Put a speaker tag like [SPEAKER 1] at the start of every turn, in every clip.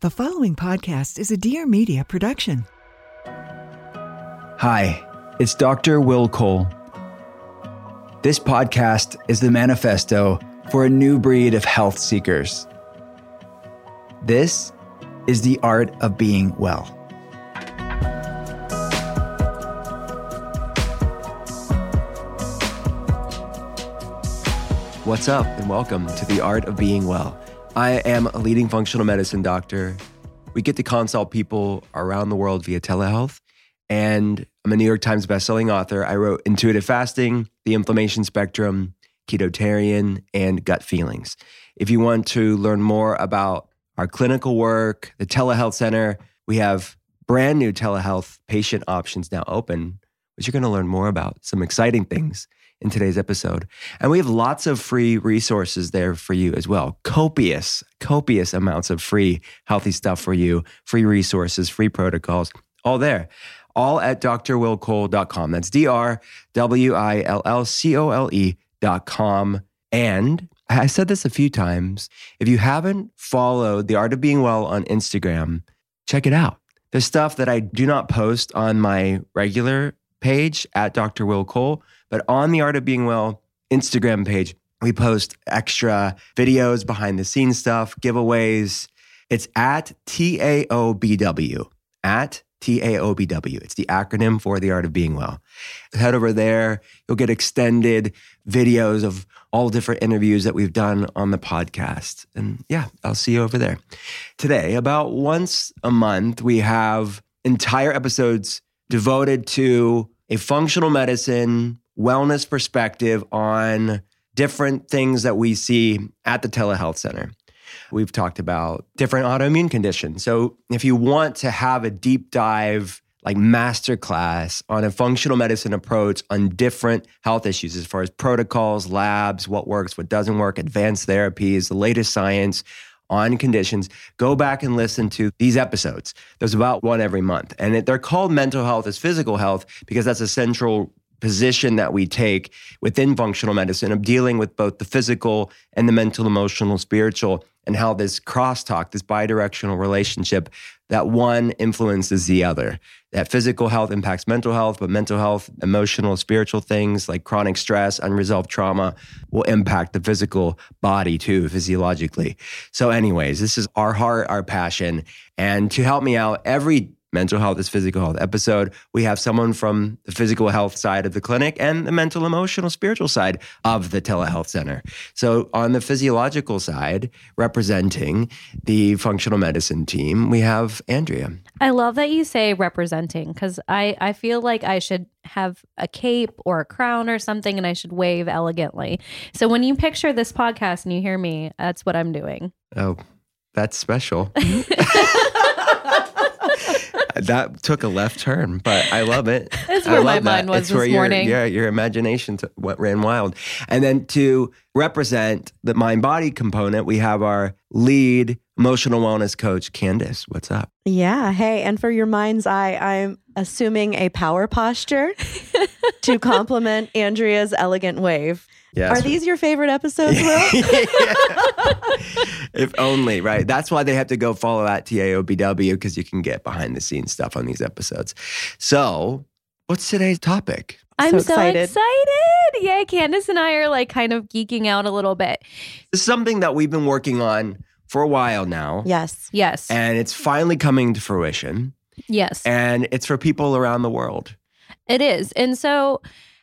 [SPEAKER 1] The following podcast is a Dear Media production.
[SPEAKER 2] Hi, it's Dr. Will Cole. This podcast is the manifesto for a new breed of health seekers. This is the art of being well. What's up, and welcome to the art of being well. I am a leading functional medicine doctor. We get to consult people around the world via telehealth. And I'm a New York Times bestselling author. I wrote Intuitive Fasting, The Inflammation Spectrum, Ketotarian, and Gut Feelings. If you want to learn more about our clinical work, the telehealth center, we have brand new telehealth patient options now open, which you're going to learn more about. Some exciting things in today's episode. And we have lots of free resources there for you as well. Copious, copious amounts of free healthy stuff for you, free resources, free protocols, all there. All at drwillcole.com. That's D R W I L L C O L E.com. And I said this a few times. If you haven't followed The Art of Being Well on Instagram, check it out. There's stuff that I do not post on my regular page at Dr. Will Cole but on the Art of Being Well Instagram page, we post extra videos, behind the scenes stuff, giveaways. It's at TAOBW, at TAOBW. It's the acronym for the Art of Being Well. Head over there. You'll get extended videos of all different interviews that we've done on the podcast. And yeah, I'll see you over there. Today, about once a month, we have entire episodes devoted to a functional medicine wellness perspective on different things that we see at the telehealth center. We've talked about different autoimmune conditions. So, if you want to have a deep dive, like masterclass on a functional medicine approach on different health issues as far as protocols, labs, what works, what doesn't work, advanced therapies, the latest science on conditions, go back and listen to these episodes. There's about one every month. And they're called mental health as physical health because that's a central position that we take within functional medicine of dealing with both the physical and the mental, emotional, spiritual, and how this crosstalk, this bidirectional relationship, that one influences the other. That physical health impacts mental health, but mental health, emotional, spiritual things like chronic stress, unresolved trauma will impact the physical body too, physiologically. So, anyways, this is our heart, our passion. And to help me out every mental health is physical health episode, we have someone from the physical health side of the clinic and the mental, emotional, spiritual side of the telehealth center. So, on the physiological side, representing the functional medicine team, we have Andrea.
[SPEAKER 3] I love that you say representing because I, I feel like I should have a cape or a crown or something and I should wave elegantly. So, when you picture this podcast and you hear me, that's what I'm doing.
[SPEAKER 2] Oh, that's special. that took a left turn, but I love it.
[SPEAKER 3] That's where my mind was
[SPEAKER 2] it's
[SPEAKER 3] this morning.
[SPEAKER 2] Your, yeah, your imagination to, what ran wild. And then to represent the mind body component, we have our lead emotional wellness coach, Candace. What's up?
[SPEAKER 4] Yeah. Hey, and for your mind's eye, I'm assuming a power posture to complement Andrea's elegant wave. Yes. Are these your favorite episodes, Will?
[SPEAKER 2] if only, right? That's why they have to go follow at TAOBW because you can get behind the scenes stuff on these episodes. So, what's today's topic?
[SPEAKER 3] I'm so, so excited. excited. Yay. Candace and I are like kind of geeking out a little bit.
[SPEAKER 2] This is something that we've been working on for a while now.
[SPEAKER 4] Yes.
[SPEAKER 3] Yes.
[SPEAKER 2] And it's finally coming to fruition.
[SPEAKER 3] Yes.
[SPEAKER 2] And it's for people around the world.
[SPEAKER 3] It is. And so,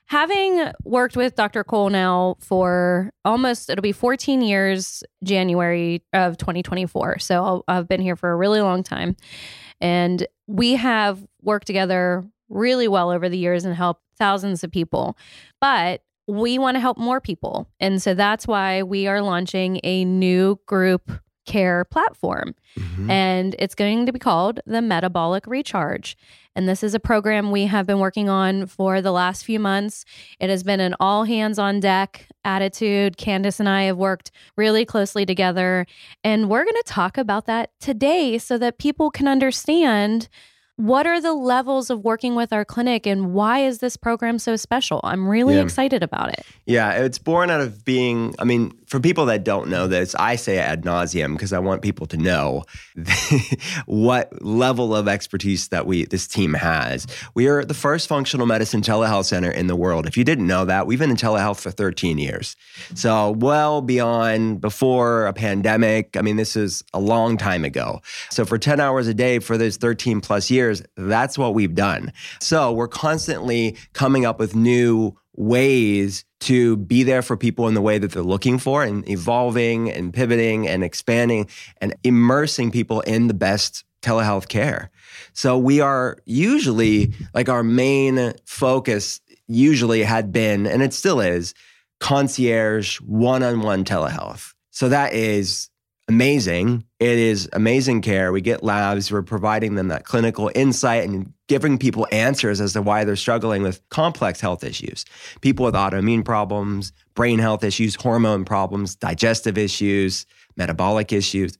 [SPEAKER 3] having worked with Dr. Cole now for almost, it'll be 14 years, January of 2024. So i have been here for a really long time. And we have worked together really well over the years and helped thousands of people. But we want to help more people. And so that's why we are launching a new group care platform. Mm-hmm. And it's going to be called the Metabolic Recharge. And this is a program we have been working on for the last few months. It has been an all hands on deck attitude. Candace and I have worked really closely together. And we're going to talk about that today so that people can understand what are the levels of working with our clinic and why is this program so special? I'm really yeah. excited about it.
[SPEAKER 2] Yeah, it's born out of being, I mean, for people that don't know this, I say ad nauseum because I want people to know what level of expertise that we this team has. We are the first functional medicine telehealth center in the world. If you didn't know that, we've been in telehealth for 13 years. So well beyond before a pandemic. I mean, this is a long time ago. So for 10 hours a day for those 13 plus years, that's what we've done. So we're constantly coming up with new ways to be there for people in the way that they're looking for and evolving and pivoting and expanding and immersing people in the best telehealth care. So we are usually like our main focus usually had been and it still is concierge one-on-one telehealth. So that is amazing. It is amazing care. We get labs, we're providing them that clinical insight and giving people answers as to why they're struggling with complex health issues. People with autoimmune problems, brain health issues, hormone problems, digestive issues, metabolic issues.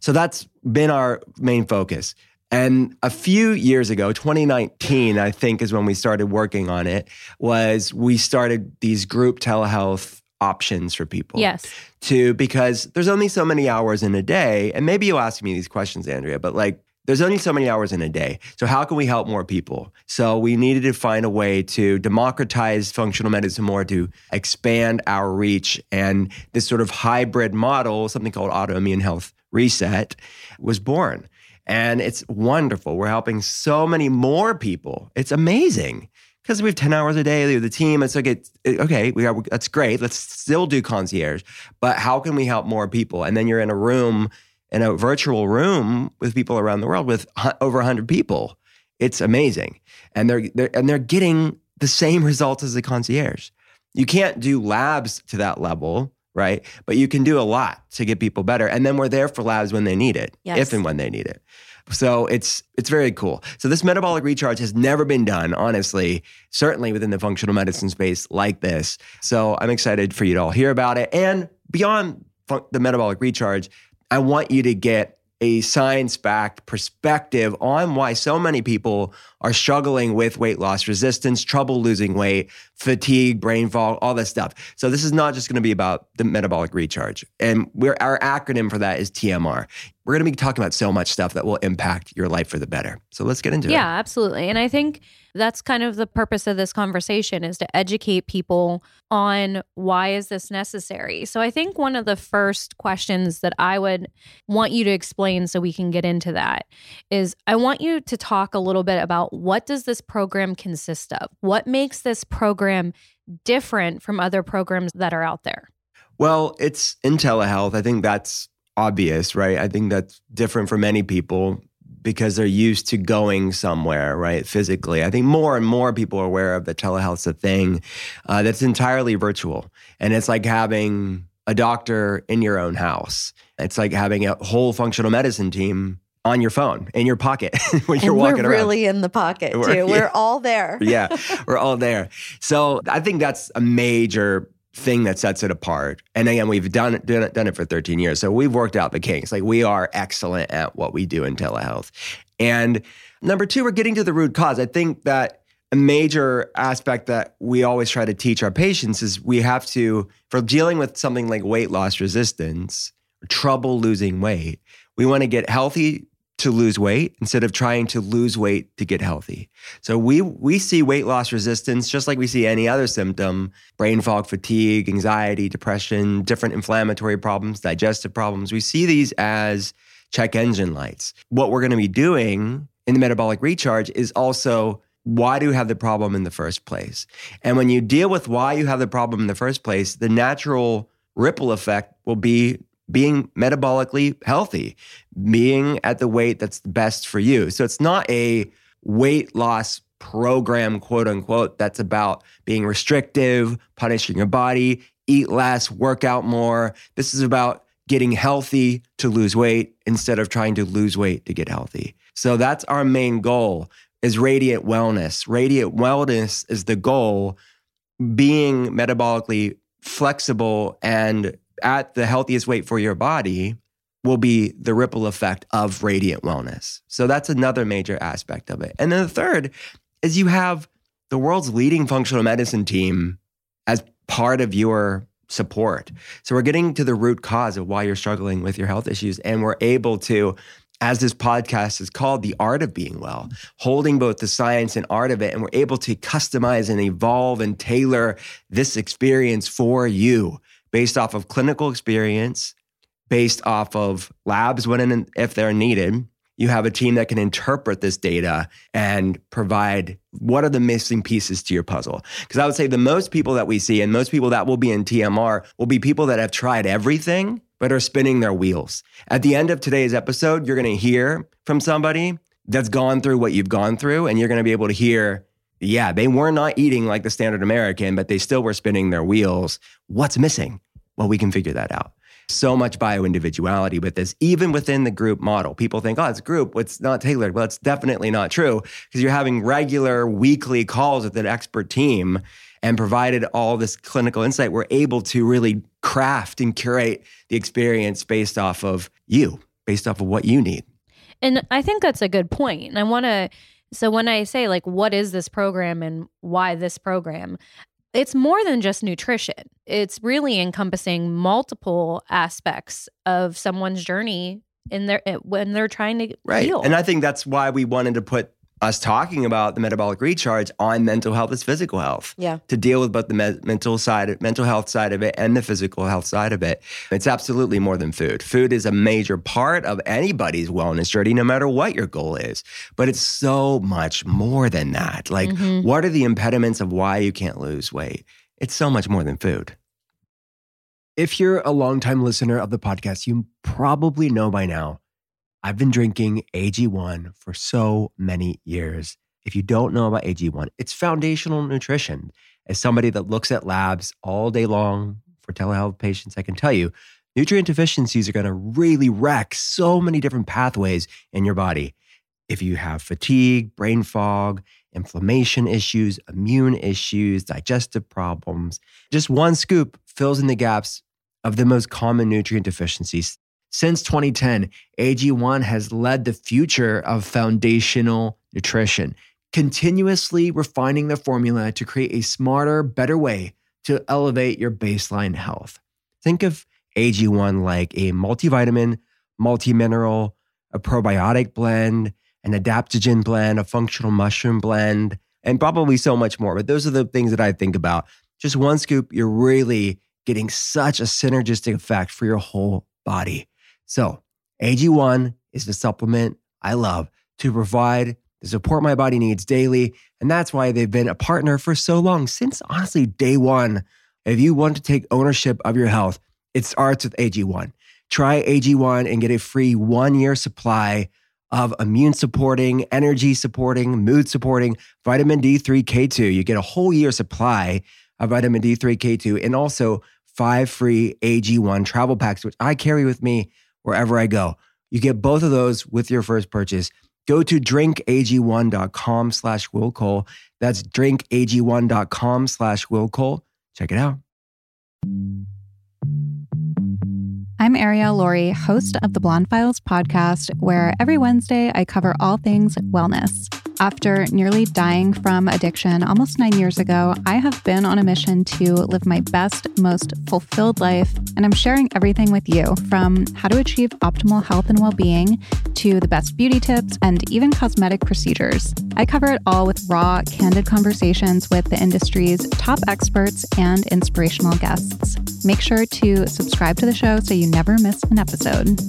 [SPEAKER 2] So that's been our main focus. And a few years ago, 2019, I think is when we started working on it, was we started these group telehealth options for people.
[SPEAKER 3] Yes.
[SPEAKER 2] To because there's only so many hours in a day. And maybe you'll ask me these questions, Andrea, but like there's only so many hours in a day. So how can we help more people? So we needed to find a way to democratize functional medicine more to expand our reach. And this sort of hybrid model, something called autoimmune health reset, was born. And it's wonderful. We're helping so many more people. It's amazing because we have 10 hours a day with the team it's like it, it, okay we are that's great let's still do concierge but how can we help more people? And then you're in a room in a virtual room with people around the world with over 100 people. It's amazing. And they're, they're and they're getting the same results as the concierge. You can't do labs to that level right? But you can do a lot to get people better. And then we're there for labs when they need it yes. if and when they need it so it's it's very cool. So this metabolic recharge has never been done, honestly, certainly within the functional medicine space like this. So I'm excited for you to all hear about it. And beyond the metabolic recharge, I want you to get a science backed perspective on why so many people are struggling with weight loss resistance, trouble losing weight, fatigue, brain fog, all this stuff. So this is not just going to be about the metabolic recharge. And our acronym for that is TMR. We're going to be talking about so much stuff that will impact your life for the better. So let's get into
[SPEAKER 3] yeah, it. Yeah, absolutely. And I think that's kind of the purpose of this conversation is to educate people on why is this necessary. So I think one of the first questions that I would want you to explain so we can get into that is I want you to talk a little bit about what does this program consist of? What makes this program different from other programs that are out there?
[SPEAKER 2] Well, it's in telehealth. I think that's obvious, right? I think that's different for many people because they're used to going somewhere, right? Physically. I think more and more people are aware of that telehealth's a thing uh, that's entirely virtual. And it's like having a doctor in your own house. It's like having a whole functional medicine team on your phone in your pocket when you're
[SPEAKER 4] and
[SPEAKER 2] walking
[SPEAKER 4] we're
[SPEAKER 2] around.
[SPEAKER 4] really in the pocket too. We're, we're all there.
[SPEAKER 2] yeah, we're all there. So I think that's a major thing that sets it apart. And again, we've done it, done it, done it for 13 years. So we've worked out the kinks. Like we are excellent at what we do in telehealth. And number two, we're getting to the root cause. I think that a major aspect that we always try to teach our patients is we have to, for dealing with something like weight loss resistance, trouble losing weight, we want to get healthy to lose weight instead of trying to lose weight to get healthy. So we we see weight loss resistance just like we see any other symptom, brain fog, fatigue, anxiety, depression, different inflammatory problems, digestive problems. We see these as check engine lights. What we're going to be doing in the metabolic recharge is also why do you have the problem in the first place? And when you deal with why you have the problem in the first place, the natural ripple effect will be being metabolically healthy, being at the weight that's best for you. So it's not a weight loss program, quote unquote, that's about being restrictive, punishing your body, eat less, work out more. This is about getting healthy to lose weight instead of trying to lose weight to get healthy. So that's our main goal is radiant wellness. Radiant wellness is the goal being metabolically flexible and at the healthiest weight for your body will be the ripple effect of radiant wellness. So that's another major aspect of it. And then the third is you have the world's leading functional medicine team as part of your support. So we're getting to the root cause of why you're struggling with your health issues. And we're able to, as this podcast is called, The Art of Being Well, holding both the science and art of it. And we're able to customize and evolve and tailor this experience for you based off of clinical experience, based off of labs when and if they're needed you have a team that can interpret this data and provide what are the missing pieces to your puzzle. Because I would say the most people that we see and most people that will be in TMR will be people that have tried everything but are spinning their wheels. At the end of today's episode, you're going to hear from somebody that's gone through what you've gone through, and you're going to be able to hear. Yeah, they were not eating like the standard American, but they still were spinning their wheels. What's missing? Well, we can figure that out so much bio individuality with this, even within the group model. People think, oh, it's group, it's not tailored. Well, it's definitely not true because you're having regular weekly calls with an expert team and provided all this clinical insight. We're able to really craft and curate the experience based off of you, based off of what you need.
[SPEAKER 3] And I think that's a good point. And I want to so when I say like what is this program and why this program, it's more than just nutrition. It's really encompassing multiple aspects of someone's journey in their eh, when they're trying to
[SPEAKER 2] right.
[SPEAKER 3] heal.
[SPEAKER 2] And I think that's why we wanted to put us talking about the metabolic recharge on mental health as physical health.
[SPEAKER 4] Yeah.
[SPEAKER 2] To deal with both the me- mental side, mental health side of it and the physical health side of it. It's absolutely more than food. Food is a major part of anybody's wellness journey, no matter what your goal is. But it's so much more than that. Like, mm-hmm. what are the impediments of why you can't lose weight? It's so much more than food. If you're a longtime listener of the podcast, you probably know by now I've been drinking AG1 for so many years. If you don't know about AG1, it's foundational nutrition. As somebody that looks at labs all day long for telehealth patients, I can tell you nutrient deficiencies are going to really wreck so many different pathways in your body. If you have fatigue, brain fog, inflammation issues, immune issues, digestive problems, just one scoop fills in the gaps of the most common nutrient deficiencies since 2010, AG1 has led the future of foundational nutrition, continuously refining the formula to create a smarter, better way to elevate your baseline health. Think of AG1 like a multivitamin, multimineral, a probiotic blend, an adaptogen blend, a functional mushroom blend, and probably so much more. But those are the things that I think about. Just one scoop, you're really getting such a synergistic effect for your whole body. So, AG1 is the supplement I love to provide the support my body needs daily. And that's why they've been a partner for so long, since honestly, day one. If you want to take ownership of your health, it starts with AG1. Try AG1 and get a free one year supply of immune supporting, energy supporting, mood supporting vitamin D3 K2. You get a whole year supply of vitamin D3 K2 and also five free AG1 travel packs, which I carry with me wherever I go. You get both of those with your first purchase. Go to drinkag1.com slash Will Cole. That's drinkag1.com slash Will Cole. Check it out.
[SPEAKER 5] I'm Ariel Laurie, host of the Blonde Files podcast, where every Wednesday I cover all things wellness. After nearly dying from addiction almost nine years ago, I have been on a mission to live my best, most fulfilled life, and I'm sharing everything with you from how to achieve optimal health and well being to the best beauty tips and even cosmetic procedures. I cover it all with raw, candid conversations with the industry's top experts and inspirational guests. Make sure to subscribe to the show so you never miss an episode.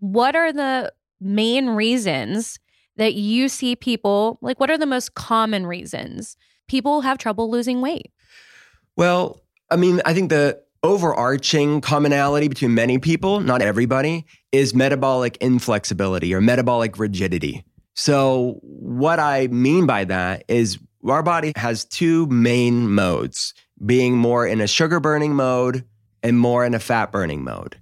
[SPEAKER 3] What are the main reasons that you see people like what are the most common reasons people have trouble losing weight?
[SPEAKER 2] Well, I mean, I think the overarching commonality between many people, not everybody, is metabolic inflexibility or metabolic rigidity. So, what I mean by that is our body has two main modes being more in a sugar burning mode and more in a fat burning mode.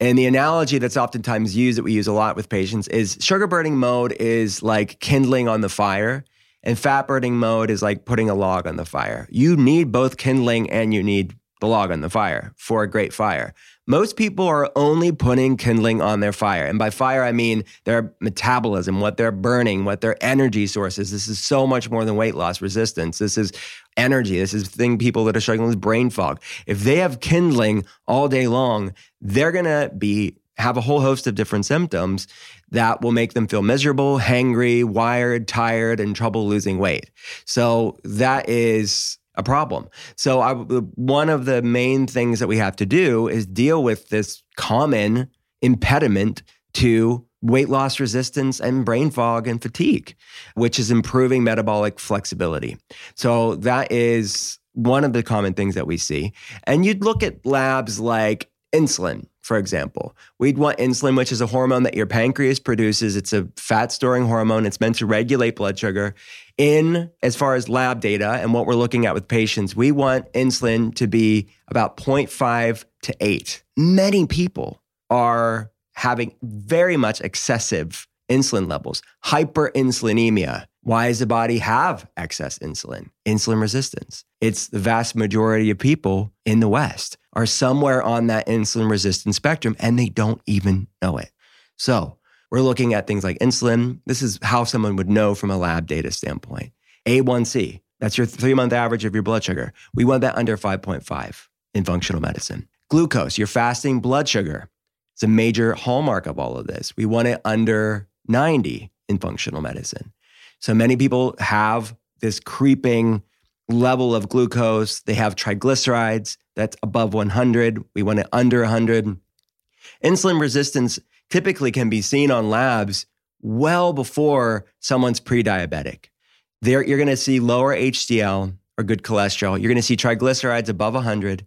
[SPEAKER 2] And the analogy that's oftentimes used that we use a lot with patients is sugar burning mode is like kindling on the fire, and fat burning mode is like putting a log on the fire. You need both kindling and you need the log on the fire for a great fire. Most people are only putting kindling on their fire. And by fire, I mean their metabolism, what they're burning, what their energy sources. This is so much more than weight loss resistance. This is energy. This is thing people that are struggling with brain fog. If they have kindling all day long, they're going to be have a whole host of different symptoms that will make them feel miserable, hangry, wired, tired, and trouble losing weight. So that is a problem. So I, one of the main things that we have to do is deal with this common impediment to weight loss resistance and brain fog and fatigue, which is improving metabolic flexibility. So that is one of the common things that we see. And you'd look at labs like insulin, for example. We'd want insulin, which is a hormone that your pancreas produces. It's a fat storing hormone. It's meant to regulate blood sugar. In as far as lab data and what we're looking at with patients, we want insulin to be about 0.5 to 8. Many people are having very much excessive insulin levels, hyperinsulinemia. Why does the body have excess insulin? Insulin resistance. It's the vast majority of people in the West are somewhere on that insulin resistance spectrum and they don't even know it. So we're looking at things like insulin. This is how someone would know from a lab data standpoint. A1C, that's your three month average of your blood sugar. We want that under 5.5 in functional medicine. Glucose, your fasting blood sugar. It's a major hallmark of all of this. We want it under 90 in functional medicine. So many people have this creeping level of glucose. They have triglycerides that's above 100. We want it under 100. Insulin resistance typically can be seen on labs well before someone's pre diabetic. There, you're going to see lower HDL or good cholesterol. You're going to see triglycerides above 100.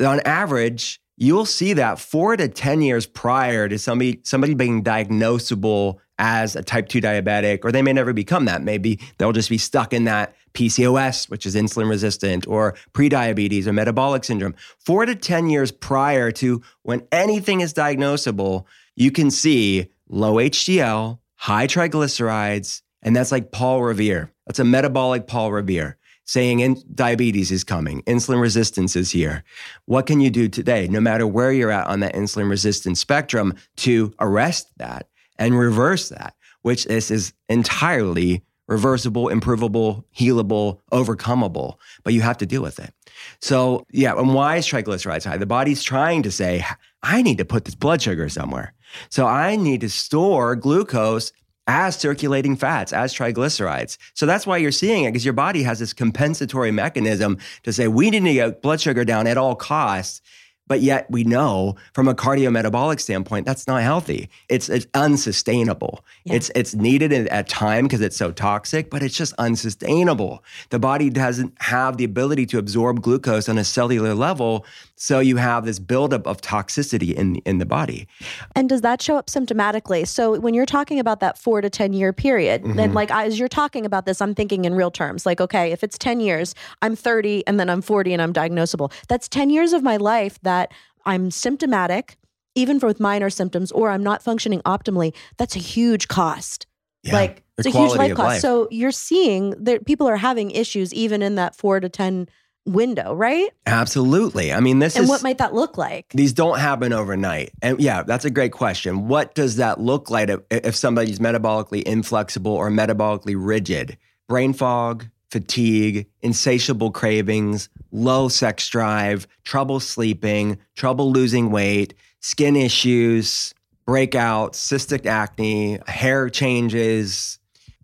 [SPEAKER 2] On average, you'll see that four to 10 years prior to somebody, somebody being diagnosable as a type 2 diabetic, or they may never become that. Maybe they'll just be stuck in that PCOS, which is insulin resistant, or prediabetes or metabolic syndrome. Four to 10 years prior to when anything is diagnosable, you can see low HDL, high triglycerides, and that's like Paul Revere. That's a metabolic Paul Revere saying in, diabetes is coming, insulin resistance is here. What can you do today, no matter where you're at on that insulin resistance spectrum, to arrest that and reverse that, which is, is entirely reversible, improvable, healable, overcomable, but you have to deal with it. So, yeah, and why is triglycerides high? The body's trying to say, I need to put this blood sugar somewhere. So I need to store glucose as circulating fats, as triglycerides. So that's why you're seeing it, because your body has this compensatory mechanism to say, we need to get blood sugar down at all costs. But yet we know from a cardiometabolic standpoint, that's not healthy. It's, it's unsustainable. Yeah. It's, it's needed at time because it's so toxic, but it's just unsustainable. The body doesn't have the ability to absorb glucose on a cellular level. So you have this buildup of toxicity in, in the body.
[SPEAKER 4] And does that show up symptomatically? So when you're talking about that four to 10 year period, mm-hmm. then like as you're talking about this, I'm thinking in real terms. Like, okay, if it's 10 years, I'm 30 and then I'm 40 and I'm diagnosable. That's 10 years of my life that I'm symptomatic, even with minor symptoms, or I'm not functioning optimally, that's a huge cost. Yeah, like it's a huge life cost. Life. So you're seeing that people are having issues even in that four to 10 window, right?
[SPEAKER 2] Absolutely. I mean, this
[SPEAKER 4] and
[SPEAKER 2] is.
[SPEAKER 4] what might that look like?
[SPEAKER 2] These don't happen overnight. And yeah, that's a great question. What does that look like if, if somebody's metabolically inflexible or metabolically rigid? Brain fog, fatigue, insatiable cravings, low sex drive, trouble sleeping, trouble losing weight, skin issues, breakouts, cystic acne, hair changes.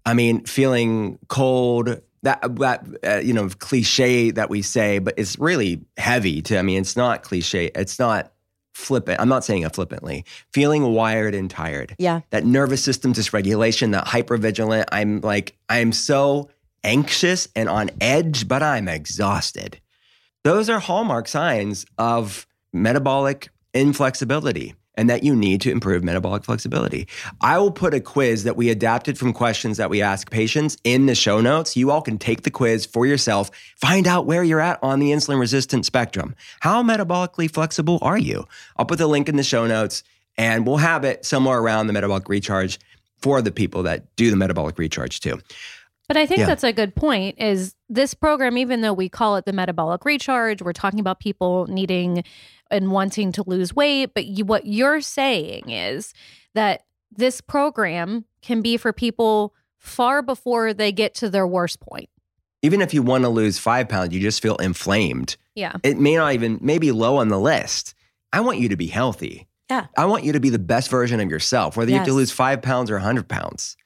[SPEAKER 2] I mean, feeling cold. That that uh, you know cliche that we say, but it's really heavy. To I mean, it's not cliche. It's not flippant. I'm not saying it flippantly. Feeling wired and tired.
[SPEAKER 4] Yeah.
[SPEAKER 2] That nervous system dysregulation. That hypervigilant. I'm like I'm so anxious and on edge, but I'm exhausted. Those are hallmark signs of metabolic inflexibility and that you need to improve metabolic flexibility. I will put a quiz that we adapted from questions that we ask patients in the show notes. You all can take the quiz for yourself, find out where you're at on the insulin resistant spectrum. How metabolically flexible are you? I'll put the link in the show notes and we'll have it somewhere around the metabolic recharge for the people that do the metabolic recharge too.
[SPEAKER 3] But I think yeah. that's a good point is this program, even though we call it the metabolic recharge, we're talking about people needing and wanting to lose weight. But you, what you're saying is that this program can be for people far before they get to their worst point.
[SPEAKER 2] Even if you want to lose five pounds, you just feel inflamed.
[SPEAKER 3] Yeah.
[SPEAKER 2] It may not even, maybe low on the list. I want you to be healthy.
[SPEAKER 4] Yeah.
[SPEAKER 2] I want you to be the best version of yourself, whether you have to lose five pounds or 100 pounds,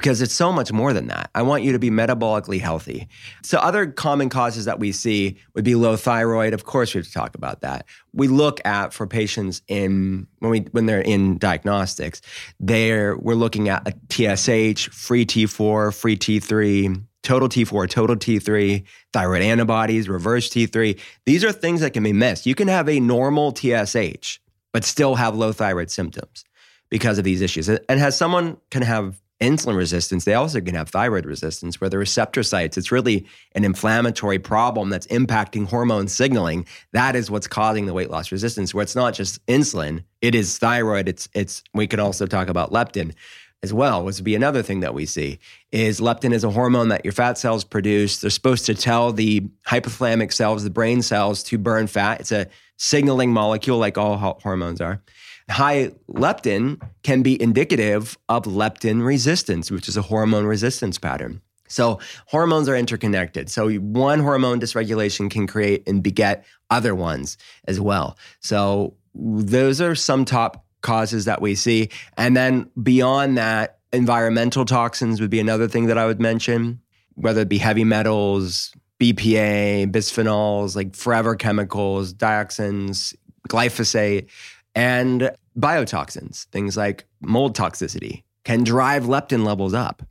[SPEAKER 2] because it's so much more than that. I want you to be metabolically healthy. So, other common causes that we see would be low thyroid. Of course, we have to talk about that. We look at for patients in when we when they're in diagnostics, they're we're looking at a TSH, free T4, free T3, total T4, total T3, thyroid antibodies, reverse T3. These are things that can be missed. You can have a normal TSH, but still have low thyroid symptoms because of these issues. And as someone can have insulin resistance, they also can have thyroid resistance, where the receptor sites, it's really an inflammatory problem that's impacting hormone signaling. That is what's causing the weight loss resistance, where it's not just insulin, it is thyroid. It's it's we can also talk about leptin as well, which would be another thing that we see is leptin is a hormone that your fat cells produce. They're supposed to tell the hypothalamic cells, the brain cells, to burn fat. It's a signaling molecule like all hormones are. High leptin can be indicative of leptin resistance, which is a hormone resistance pattern. So hormones are interconnected. So one hormone dysregulation can create and beget other ones as well. So those are some top causes that we see. And then beyond that, environmental toxins would be another thing that I would mention, whether it be heavy metals, BPA, bisphenols, like forever chemicals, dioxins, glyphosate, and biotoxins, things like mold toxicity can drive leptin levels up,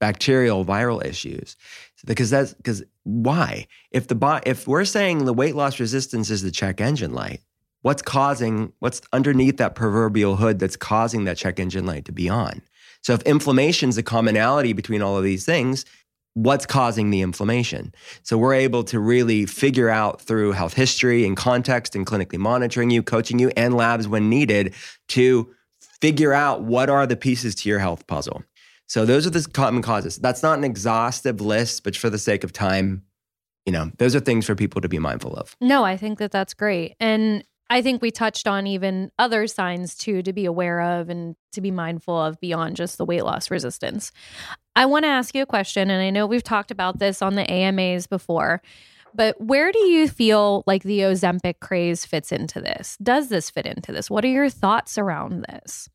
[SPEAKER 2] bacterial, viral issues. Because that's because why? If the bo- if we're saying the weight loss resistance is the check engine light, what's causing what's underneath that proverbial hood that's causing that check engine light to be on? So if inflammation is a commonality between all of these things, what's causing the inflammation? So we're able to really figure out through health history and context and clinically monitoring you, coaching you, and labs when needed to figure out what are the pieces to your health puzzle. So those are the common causes. That's not an exhaustive list, but for the sake of time, you know, those are things for people to be mindful of.
[SPEAKER 3] No, I think that that's great. And I think we touched on even other signs too to be aware of and to be mindful of beyond just the weight loss resistance. I want to ask you a question, and I know we've talked about this on the AMAs before, but where do you feel like the Ozempic craze fits into this? Does this fit into this? What are your thoughts around this?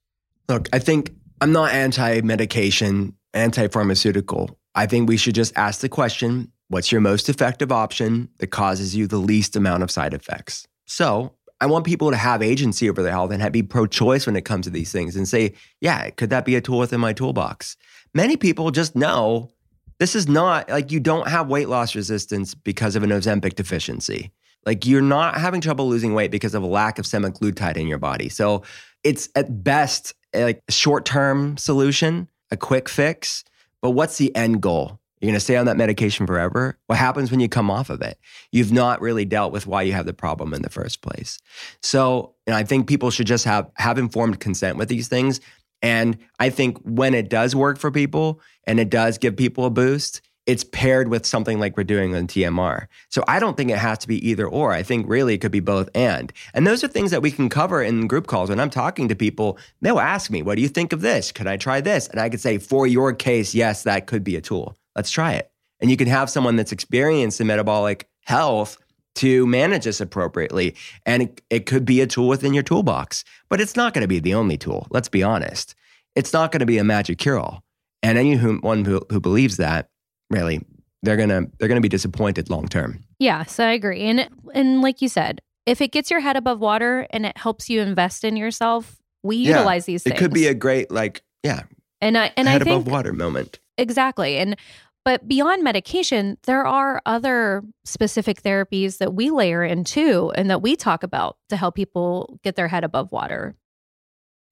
[SPEAKER 2] Look, I think I'm not anti medication, anti pharmaceutical. I think we should just ask the question what's your most effective option that causes you the least amount of side effects? So I want people to have agency over their health and be pro choice when it comes to these things and say, yeah, could that be a tool within my toolbox? Many people just know this is not like you don't have weight loss resistance because of an Ozempic deficiency. Like you're not having trouble losing weight because of a lack of semaglutide in your body. So it's at best like a short-term solution, a quick fix. But what's the end goal? You're going to stay on that medication forever? What happens when you come off of it? You've not really dealt with why you have the problem in the first place. So, know, I think people should just have have informed consent with these things. And I think when it does work for people and it does give people a boost, it's paired with something like we're doing on TMR. So I don't think it has to be either or. I think really it could be both and. And those are things that we can cover in group calls. When I'm talking to people, they'll ask me, What do you think of this? Could I try this? And I could say, For your case, yes, that could be a tool. Let's try it. And you can have someone that's experienced in metabolic health to manage this appropriately. And it, it could be a tool within your toolbox, but it's not going to be the only tool. Let's be honest. It's not going to be a magic cure all. And anyone who, who believes that, really, they're gonna they're gonna be disappointed long term.
[SPEAKER 3] Yes, I agree. And and like you said, if it gets your head above water and it helps you invest in yourself, we
[SPEAKER 2] Yeah,
[SPEAKER 3] utilize these things.
[SPEAKER 2] It could be a great like yeah
[SPEAKER 3] and I and I
[SPEAKER 2] head
[SPEAKER 3] think
[SPEAKER 2] above water moment.
[SPEAKER 3] Exactly. And but beyond medication, there are other specific therapies that we layer in too and that we talk about to help people get their head above water.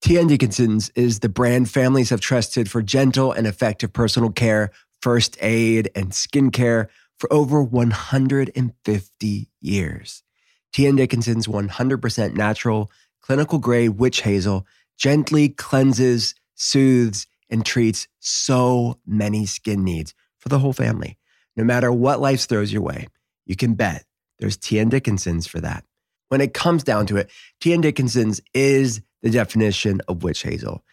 [SPEAKER 2] T.N. Dickinson's is the brand families have trusted for gentle and effective personal care, first aid, and skincare for over 150 years. T.N. Dickinson's 100% natural, clinical grade witch hazel gently cleanses, soothes, and treats so many skin needs for the whole family. No matter what life throws your way, you can bet there's T.N. Dickinson's for that. When it comes down to it, T.N. Dickinson's is the definition of witch hazel.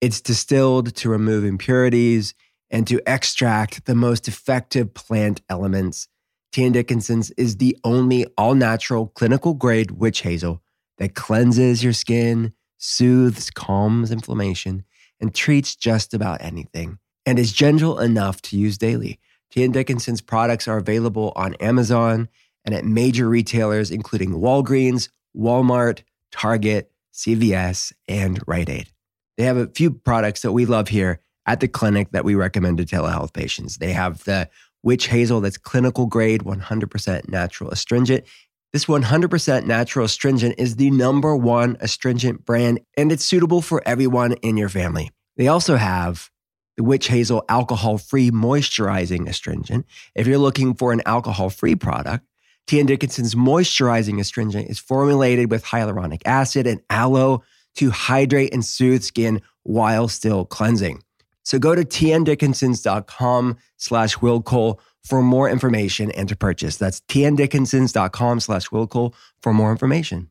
[SPEAKER 2] It's distilled to remove impurities and to extract the most effective plant elements. T.N. Dickinson's is the only all natural clinical grade witch hazel that cleanses your skin, soothes, calms inflammation, and treats just about anything, and is gentle enough to use daily. T.N. Dickinson's products are available on Amazon and at major retailers including Walgreens, Walmart, Target, CVS, and Rite Aid. They have a few products that we love here at the clinic that we recommend to telehealth patients. They have the witch hazel that's clinical grade, 100% natural astringent. This 100% natural astringent is the number one astringent brand, and it's suitable for everyone in your family. They also have the witch hazel alcohol free moisturizing astringent. If you're looking for an alcohol free product, T.N. Dickinson's moisturizing astringent is formulated with hyaluronic acid and aloe to hydrate and soothe skin while still cleansing. So go to tndickinsons.com slash willcole for more information and to purchase. That's tndickinsons.com slash willcole for more information.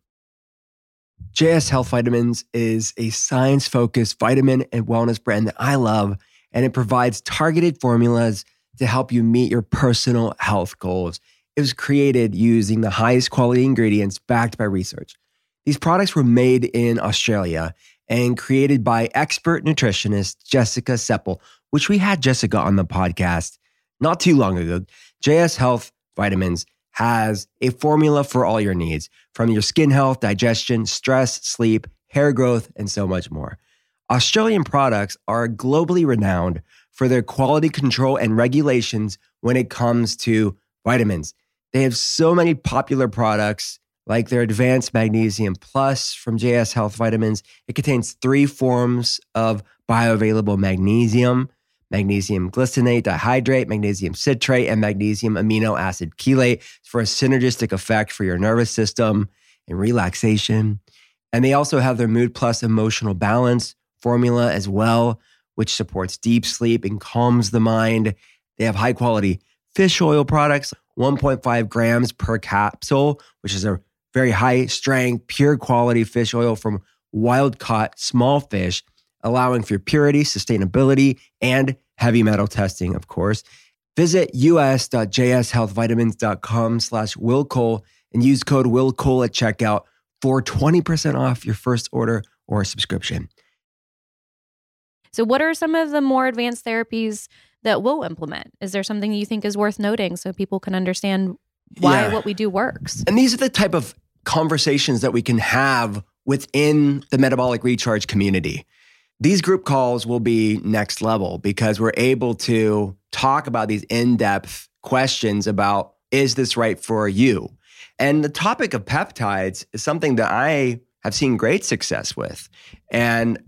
[SPEAKER 2] JS Health Vitamins is a science-focused vitamin and wellness brand that I love, and it provides targeted formulas to help you meet your personal health goals. It was created using the highest quality ingredients backed by research. These products were made in Australia and created by expert nutritionist Jessica Sepel, which we had Jessica on the podcast not too long ago. JS Health Vitamins has a formula for all your needs from your skin health, digestion, stress, sleep, hair growth, and so much more. Australian products are globally renowned for their quality control and regulations when it comes to vitamins. They have so many popular products like their Advanced Magnesium Plus from JS Health Vitamins. It contains three forms of bioavailable magnesium magnesium glycinate dihydrate, magnesium citrate, and magnesium amino acid chelate for a synergistic effect for your nervous system and relaxation. And they also have their Mood Plus emotional balance formula as well, which supports deep sleep and calms the mind. They have high quality fish oil products, 1.5 grams per capsule, which is a very high strength, pure quality fish oil from wild caught small fish, allowing for purity, sustainability, and heavy metal testing, of course. Visit us.jshealthvitamins.com slash willcole and use code willcole at checkout for 20% off your first order or subscription.
[SPEAKER 3] So, what are some of the more advanced therapies that we'll implement? Is there something you think is worth noting so people can understand why
[SPEAKER 2] Yeah.
[SPEAKER 3] what we do works?
[SPEAKER 2] And these are the type of conversations that we can have within the metabolic recharge community. These group calls will be next level because we're able to talk about these in depth questions about is this right for you? And the topic of peptides is something that I have seen great success with. And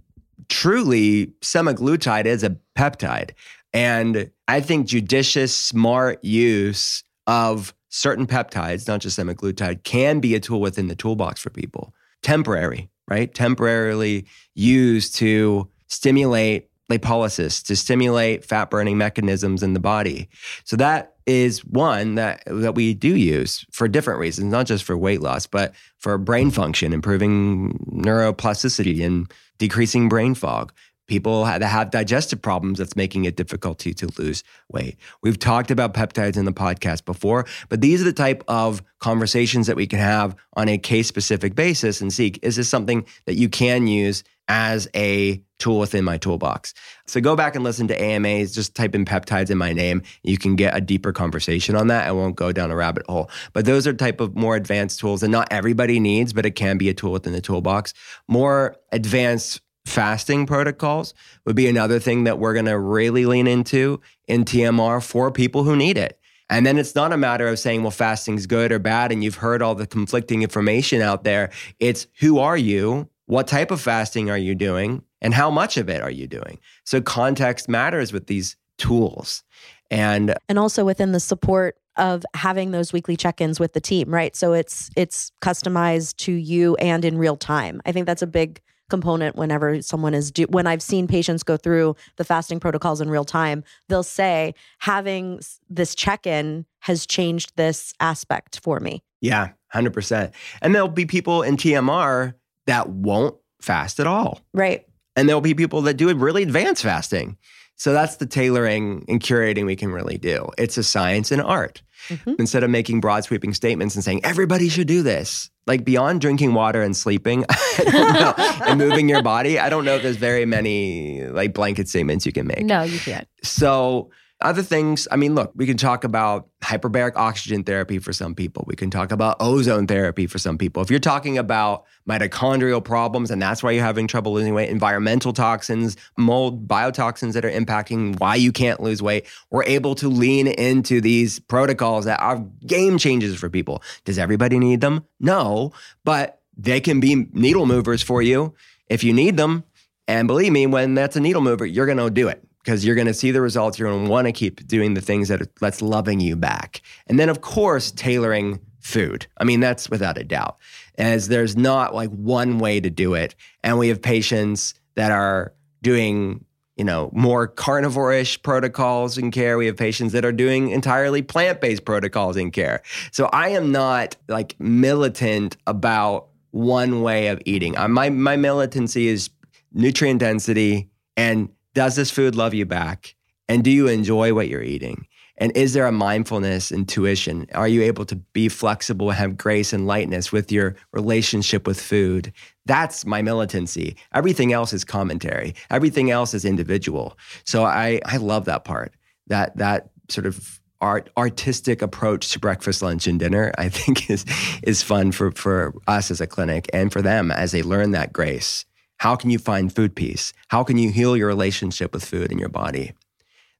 [SPEAKER 2] truly, semaglutide is a peptide. And I think judicious, smart use of certain peptides, not just semaglutide, can be a tool within the toolbox for people. Temporary, right? Temporarily used to stimulate lipolysis, to stimulate fat burning mechanisms in the body. So that is one that that we do use for different reasons, not just for weight loss, but for brain function, improving neuroplasticity and decreasing brain fog. People that have digestive problems that's making it difficult to, to lose weight. We've talked about peptides in the podcast before, but these are the type of conversations that we can have on a case specific basis and see is this something that you can use as a tool within my toolbox. So go back and listen to AMAs, just type in peptides in my name. You can get a deeper conversation on that. I won't go down a rabbit hole. But those are type of more advanced tools that not everybody needs, but it can be a tool within the toolbox. More advanced fasting protocols would be another thing that we're going to really lean into in TMR for people who need it. And then it's not a matter of saying, well, fasting's good or bad, and you've heard all the conflicting information out there. It's who are you? What type of fasting are you doing? And how much of it are you doing? So context matters with these tools. And
[SPEAKER 4] and also within the support of having those weekly check-ins with the team right so it's it's customized to you and in real time i think that's a big component whenever someone is do when I've seen patients go through the fasting protocols in real time, they'll say having this check-in has changed this aspect for me.
[SPEAKER 2] Yeah, 100%. And there'll be people in TMR that won't fast at all.
[SPEAKER 4] Right.
[SPEAKER 2] And there'll be people that do really advanced fasting. So that's the tailoring and curating we can really do. It's a science and art. Mm-hmm. Instead of making broad sweeping statements and saying everybody should do this, like beyond drinking water and sleeping and moving your body, I don't know if there's very many like blanket statements you can make.
[SPEAKER 3] No, you can't.
[SPEAKER 2] So other things, I mean, look, we can talk about hyperbaric oxygen therapy for some people. We can talk about ozone therapy for some people. If you're talking about mitochondrial problems and that's why you're having trouble losing weight, environmental toxins, mold, biotoxins that are impacting why you can't lose weight, we're able to lean into these protocols that are game changers for people. Does everybody need them? No, but they can be needle movers for you if you need them. And believe me, when that's a needle mover, you're going to do it because you're going to see the results. You're going to want to keep doing the things that are, that's loving you back. And then, of course, tailoring food. I mean, that's without a doubt, as there's not like one way to do it. And we have patients that are doing you know more carnivore-ish protocols in care we have patients that are doing entirely plant-based protocols in care so i am not like militant about one way of eating my my militancy is nutrient density and does this food love you back? And do you enjoy what you're eating? And is there a mindfulness, intuition? Are you able to be flexible, have grace and lightness with your relationship with food? That's my militancy. Everything else is commentary. Everything else is individual. So I, I love that part. That that sort of art artistic approach to breakfast, lunch, and dinner, I think is is fun for for us as a clinic and for them as they learn that grace. How can you find food peace? How can you heal your relationship with food in your body?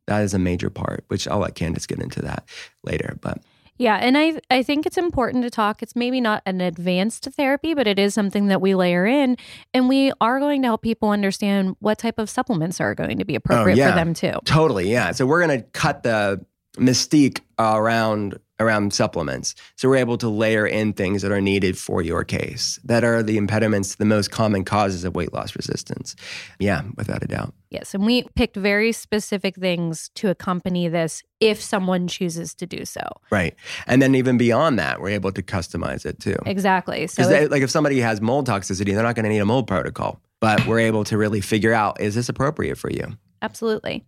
[SPEAKER 2] That is a major part, which I'll let Candace get into that later. But
[SPEAKER 3] yeah, and I I think it's important to talk. It's maybe not an advanced therapy, but it is something that we layer in, and we are going to help people understand what type of supplements are going to be oh, appropriate oh, yeah. for them too.
[SPEAKER 2] Totally, yeah. So we're going to cut the mystique around around supplements. So we're able to layer in things that are needed for your case that are the impediments, the most common causes of weight loss resistance. Yeah, without a doubt.
[SPEAKER 3] Yes. And we picked very specific things to accompany this if someone chooses to do so.
[SPEAKER 2] Right. And then even beyond that, we're able to customize it too.
[SPEAKER 3] Exactly.
[SPEAKER 2] So, they, like if somebody has mold toxicity, they're not going to need a mold protocol, but we're able to really figure out is this appropriate for you?
[SPEAKER 3] Absolutely.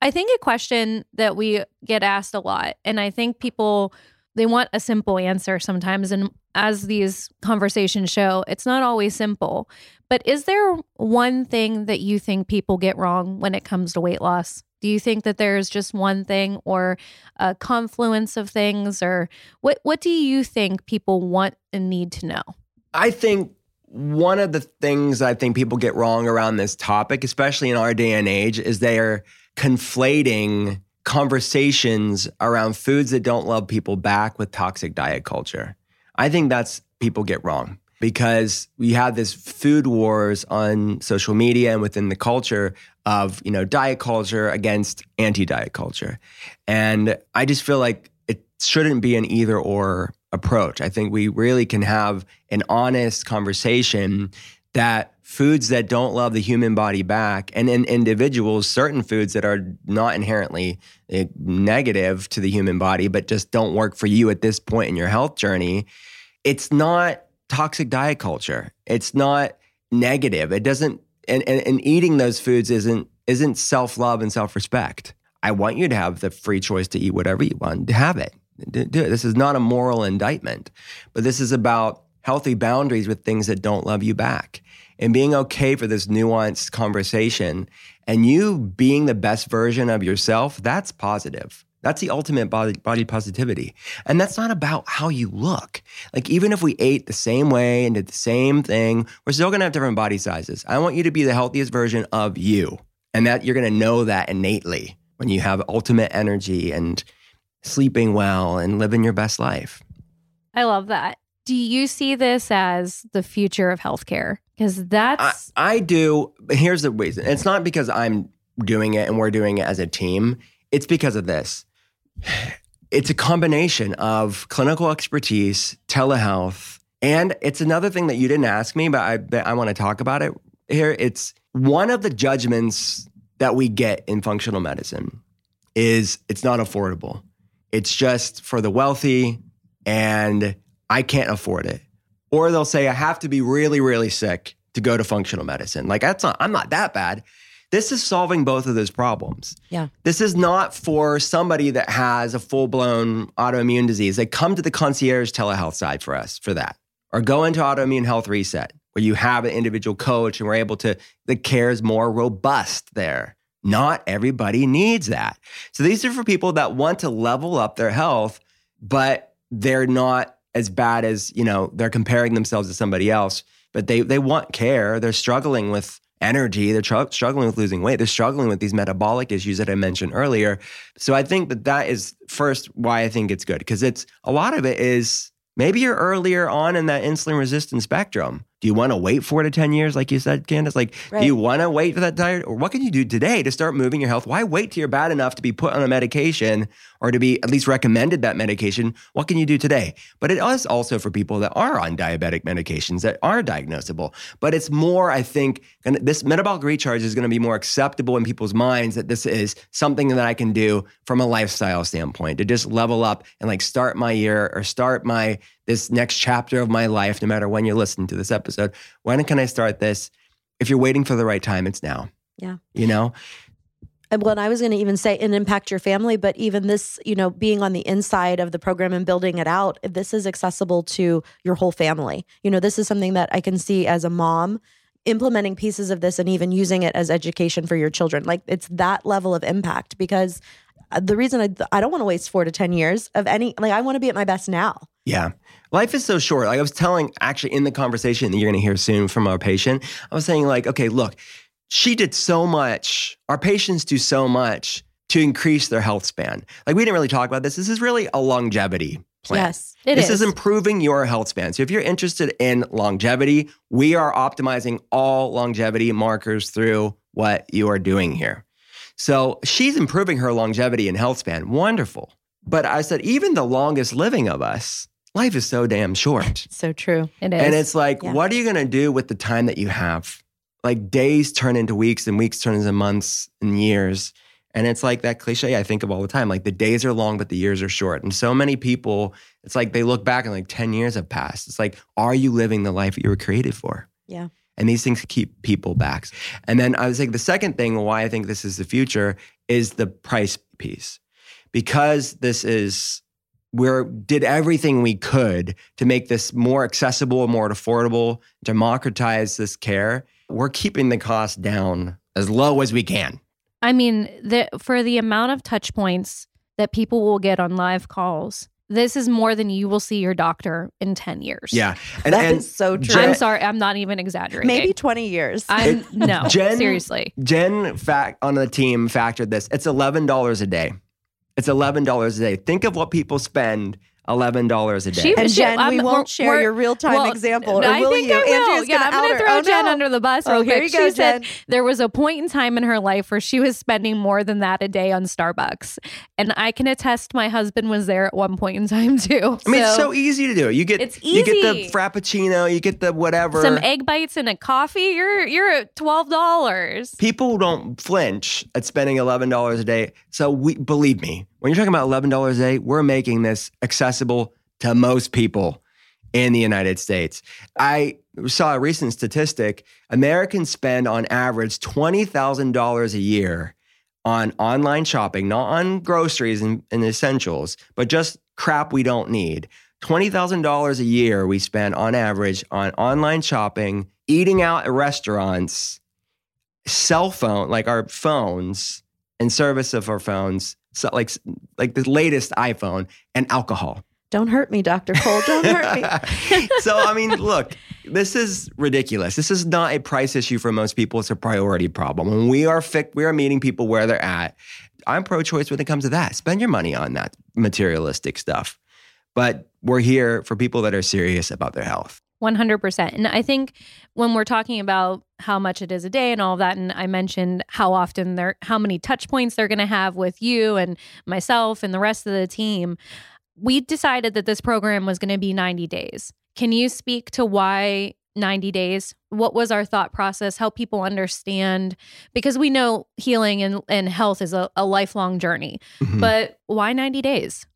[SPEAKER 3] I think a question that we get asked a lot, and I think people they want a simple answer sometimes. And as these conversations show, it's not always simple. But is there one thing that you think people get wrong when it comes to weight loss? Do you think that there's just one thing or a confluence of things or what what do you think people want and need to know?
[SPEAKER 2] I think one of the things I think people get wrong around this topic, especially in our day and age, is they are conflating conversations around foods that don't love people back with toxic diet culture. I think that's people get wrong because we have this food wars on social media and within the culture of, you know, diet culture against anti-diet culture. And I just feel like it shouldn't be an either or approach. I think we really can have an honest conversation that foods that don't love the human body back and in individuals certain foods that are not inherently uh, negative to the human body but just don't work for you at this point in your health journey it's not toxic diet culture. It's not negative. It doesn't and, and, and eating those foods isn't isn't self-love and self-respect. I want you to have the free choice to eat whatever you want. To have it. Do it. This is not a moral indictment but this is about healthy boundaries with things that don't love you back and being okay for this nuanced conversation and you being the best version of yourself, that's positive. That's the ultimate body, body positivity. And that's not about how you look. Like, even if we ate the same way and did the same thing, we're still gonna have different body sizes. I want you to be the healthiest version of you. And that you're gonna know that innately when you have ultimate energy and sleeping well and living your best life.
[SPEAKER 3] I love that. Do you see this as the future of healthcare? Because that's.
[SPEAKER 2] I, I do. Here's the reason it's not because I'm doing it and we're doing it as a team, it's because of this. It's a combination of clinical expertise, telehealth, and it's another thing that you didn't ask me, but I, I want to talk about it here it's one of the judgments that we get in functional medicine is it's not affordable. It's just for the wealthy and I can't afford it. Or they'll say I have to be really really sick to go to functional medicine. Like that's not I'm not that bad. This is solving both of those problems.
[SPEAKER 4] Yeah.
[SPEAKER 2] This is not for somebody that has a full blown autoimmune disease. They come to the concierge telehealth side for us for that. Or go into autoimmune health reset where you have an individual coach and we're able to, the care is more robust there. Not everybody needs that. So these are for people that want to level up their health, but they're not as bad as, you know, they're comparing themselves to somebody else, but they, they want care. They're struggling with energy. They're tr- struggling with losing weight. They're struggling with these metabolic issues that I mentioned earlier. So I think that that is first why I think it's good because it's a lot of it is maybe you're earlier on in that insulin resistant spectrum. Do you want to wait four to 10 years, like you said, Candace? Like,
[SPEAKER 4] Right.
[SPEAKER 2] do you want to wait for that diet? Or what can you do today to start moving your health? Why wait till you're bad enough to be put on a medication or to be at least recommended that medication? What can you do today? But it is also for people that are on diabetic medications that are diagnosable. But it's more, I think, this metabolic recharge is going to be more acceptable in people's minds that this is something that I can do from a lifestyle standpoint to just level up and like start my year or start my this next chapter of my life, no matter when you're listening to this episode. When can I start this? If you're waiting for the right time, it's now.
[SPEAKER 4] Yeah.
[SPEAKER 2] You know?
[SPEAKER 4] And well, I was going to even say and impact your family, but even this, you know, being on the inside of the program and building it out, this is accessible to your whole family. You know, this is something that I can see as a mom implementing pieces of this and even using it as education for your children. Like it's that level of impact because uh, the reason I, I don't want to waste four to 10 years of any, like I want to be at my best now.
[SPEAKER 2] Yeah. Life is so short. Like I was telling actually in the conversation that you're going to hear soon from our patient, I was saying, like, okay, look, she did so much. Our patients do so much to increase their health span. Like we didn't really talk about this. This is really a longevity plan.
[SPEAKER 4] Yes.
[SPEAKER 3] It
[SPEAKER 2] this
[SPEAKER 3] is.
[SPEAKER 2] is improving your health span. So if you're interested in longevity, we are optimizing all longevity markers through what you are doing here. So she's improving her longevity and health span. Wonderful. But I said, even the longest living of us, life is so damn short.
[SPEAKER 4] So true.
[SPEAKER 3] It is.
[SPEAKER 2] And it's like,
[SPEAKER 4] Yeah.
[SPEAKER 2] what are you going to do with the time that you have? Like days turn into weeks and weeks turn into months and years. And it's like that cliche I think of all the time. Like the days are long, but the years are short. And so many people, it's like they look back and like 10 years have passed. It's like, are you living the life that you were created for?
[SPEAKER 4] Yeah.
[SPEAKER 2] And these things keep people back. And then I was like, the second thing why I think this is the future is the price piece. Because this is we did everything we could to make this more accessible and more affordable, democratize this care. We're keeping the cost down as low as we can.
[SPEAKER 3] I mean, the, for the amount of touch points that people will get on live calls, this is more than you will see your doctor in 10 years.
[SPEAKER 2] Yeah. And,
[SPEAKER 4] That
[SPEAKER 2] and
[SPEAKER 4] is so true.
[SPEAKER 2] Jen-
[SPEAKER 3] I'm sorry. I'm not even exaggerating.
[SPEAKER 4] Maybe 20 years.
[SPEAKER 3] I'm no,
[SPEAKER 2] Jen-
[SPEAKER 3] seriously.
[SPEAKER 2] Jen fact on the team factored this. It's eleven dollars a day. It's eleven dollars a day. Think of what people spend eleven dollars a day.
[SPEAKER 3] She-
[SPEAKER 4] and
[SPEAKER 3] Shit,
[SPEAKER 4] Jen, we
[SPEAKER 3] I'm-
[SPEAKER 4] won't share your real time
[SPEAKER 3] well,
[SPEAKER 4] example. Or
[SPEAKER 3] I
[SPEAKER 4] will
[SPEAKER 3] think
[SPEAKER 4] you?
[SPEAKER 3] I will.
[SPEAKER 4] Andrea's
[SPEAKER 3] yeah,
[SPEAKER 4] gonna
[SPEAKER 3] I'm gonna
[SPEAKER 4] her.
[SPEAKER 3] throw
[SPEAKER 4] Oh,
[SPEAKER 3] Jen
[SPEAKER 4] no.
[SPEAKER 3] under the bus
[SPEAKER 4] Oh,
[SPEAKER 3] real
[SPEAKER 4] here
[SPEAKER 3] quick.
[SPEAKER 4] you go,
[SPEAKER 3] she said there was a point in time in her life where she was spending more than that a day on Starbucks, and I can attest my husband was there at one point in time too.
[SPEAKER 2] I mean, it's so easy to do. You get
[SPEAKER 3] It's easy.
[SPEAKER 2] you get the frappuccino, you get the whatever.
[SPEAKER 3] some egg bites and a coffee. You're you're at twelve dollars.
[SPEAKER 2] people don't flinch at spending eleven dollars a day. So we believe me, when you're talking about eleven dollars a day, we're making this accessible to most people in the United States. I saw a recent statistic: Americans spend on average twenty thousand dollars a year on online shopping, not on groceries and, and essentials, but just crap we don't need. $20,000 a year we spend on average on online shopping, eating out at restaurants, cell phone, like our phones and service of our phones, so like like the latest iPhone and alcohol.
[SPEAKER 4] Don't hurt me, Dr. Cole. Don't hurt me.
[SPEAKER 2] so I mean, look, this is ridiculous. This is not a price issue for most people. It's a priority problem. When we are fi- we are meeting people where they're at. I'm pro-choice when it comes to that. Spend your money on that materialistic stuff. But we're here for people that are serious about their health.
[SPEAKER 3] 100%. And I think when we're talking about how much it is a day and all of that, and I mentioned how often they're, how many touch points they're going to have with you and myself and the rest of the team, we decided that this program was going to be 90 days. Can you speak to why 90 days? what was our thought process, help people understand because we know healing and, and health is a, a lifelong journey.
[SPEAKER 2] Mhm.
[SPEAKER 3] But why 90 days?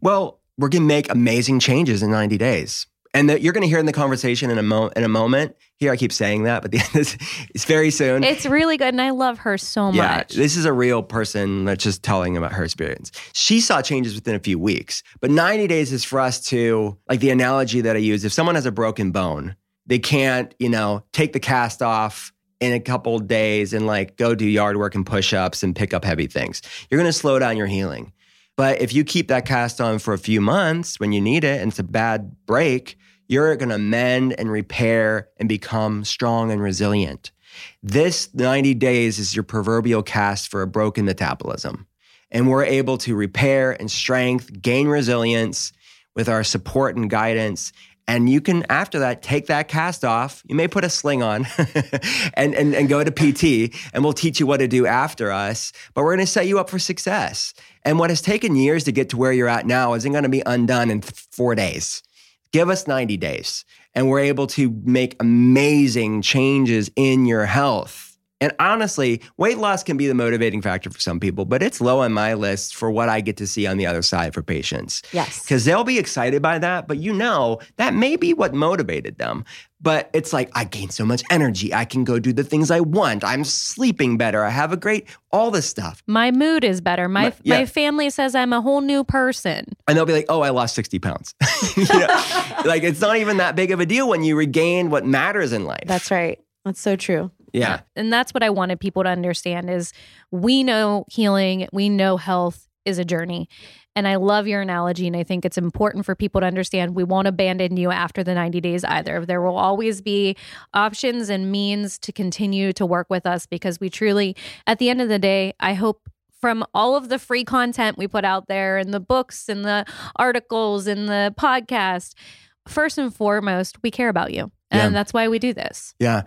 [SPEAKER 2] Well, we're going to make amazing changes in 90 days. And that you're going to hear in the conversation in a, mo- in a moment. Here, I keep saying that, but the end is it's very soon.
[SPEAKER 3] It's really good. And I love her so
[SPEAKER 2] yeah,
[SPEAKER 3] much.
[SPEAKER 2] this is a real person that's just telling about her experience. She saw changes within a few weeks, but 90 days is for us to, like the analogy that I use, if someone has a broken bone, they can't, you know, take the cast off in a couple days and like go do yard work and push ups and pick up heavy things. You're going to slow down your healing. But if you keep that cast on for a few months when you need it and it's a bad break, you're going to mend and repair and become strong and resilient. This 90 days is your proverbial cast for a broken metabolism. And we're able to repair and strength, gain resilience with our support and guidance. And you can, after that, take that cast off. You may put a sling on and, and, and go to PT, and we'll teach you what to do after us. But we're going to set you up for success. And what has taken years to get to where you're at now isn't going to be undone in th- four days. Give us 90 days, and we're able to make amazing changes in your health. And honestly, weight loss can be the motivating factor for some people, but it's low on my list for what I get to see on the other side for patients
[SPEAKER 4] Yes.
[SPEAKER 2] because they'll be excited by that, but you know, that may be what motivated them. But it's like, I gain so much energy. I can go do the things I want. I'm sleeping better. I have a great, all this stuff.
[SPEAKER 3] my mood is better. My
[SPEAKER 2] My- yeah.
[SPEAKER 3] my family says I'm a whole new person.
[SPEAKER 2] And they'll be like, oh, I lost 60 pounds. Like, it's not even that big of a deal when you regain what matters in life.
[SPEAKER 4] That's right. That's so true.
[SPEAKER 2] Yeah.
[SPEAKER 3] And that's what I wanted people to understand is we know healing, we know health is a journey. And I love your analogy and I think it's important for people to understand we won't abandon you after the 90 days either. There will always be options and means to continue to work with us because we truly at the end of the day, I hope from all of the free content we put out there and the books and the articles and the podcast, first and foremost, we care about you. And
[SPEAKER 2] Yeah.
[SPEAKER 3] that's why we do this.
[SPEAKER 2] Yeah.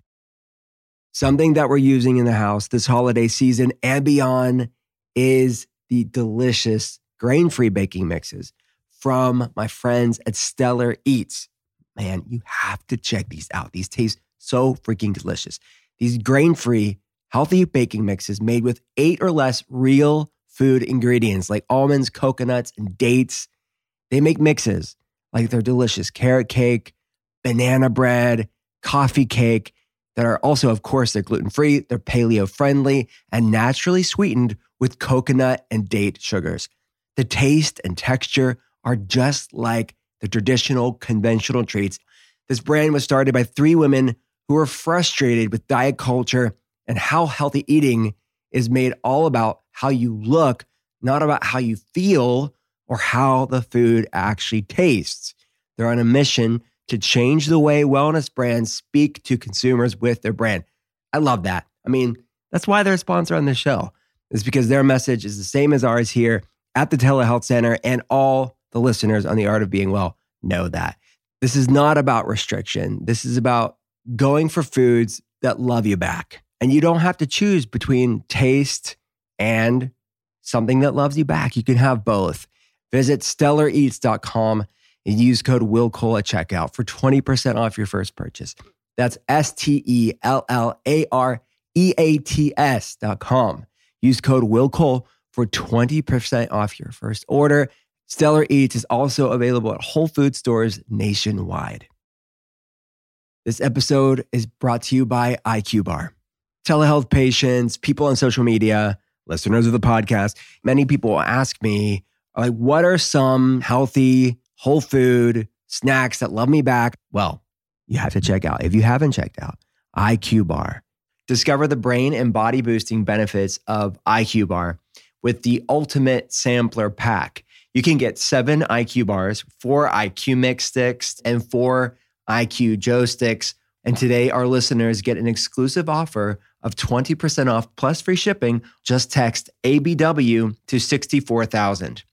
[SPEAKER 2] Something that we're using in the house this holiday season and beyond is the delicious grain free baking mixes from my friends at Stellar Eats. Man, you have to check these out. These taste so freaking delicious. These grain free, healthy baking mixes made with eight or less real food ingredients like almonds, coconuts, and dates. They make mixes like they're delicious carrot cake, banana bread, coffee cake that are also, of course, they're gluten free, they're paleo friendly, and naturally sweetened with coconut and date sugars. The taste and texture are just like the traditional conventional treats. This brand was started by three women who were frustrated with diet culture and how healthy eating is made all about how you look, not about how you feel or how the food actually tastes. They're on a mission to change the way wellness brands speak to consumers with their brand. I love that. I mean, that's why they're a sponsor on this show. Is because their message is the same as ours here at the Telehealth Center, and all the listeners on the Art of Being Well know that. This is not about restriction. This is about going for foods that love you back. And you don't have to choose between taste and something that loves you back. You can have both. Visit stellareats.com and use code WILLCOLE at checkout for 20% off your first purchase. That's S T E L L A R E A T S dot com. Use code WILLCOLE for 20% off your first order. Stellar Eats is also available at Whole Food stores nationwide. This episode is brought to you by IQ Bar. Telehealth patients, people on social media, listeners of the podcast, many people ask me, like, what are some healthy, whole food snacks that love me back? Well, you have to check out, if you haven't checked out, IQ Bar. Discover the brain and body boosting benefits of IQ Bar with the ultimate sampler pack. You can get seven IQ bars, four IQ mix sticks, and four IQ Joe sticks. And today, our listeners get an exclusive offer of 20% off plus free shipping. Just text ABW to 64000.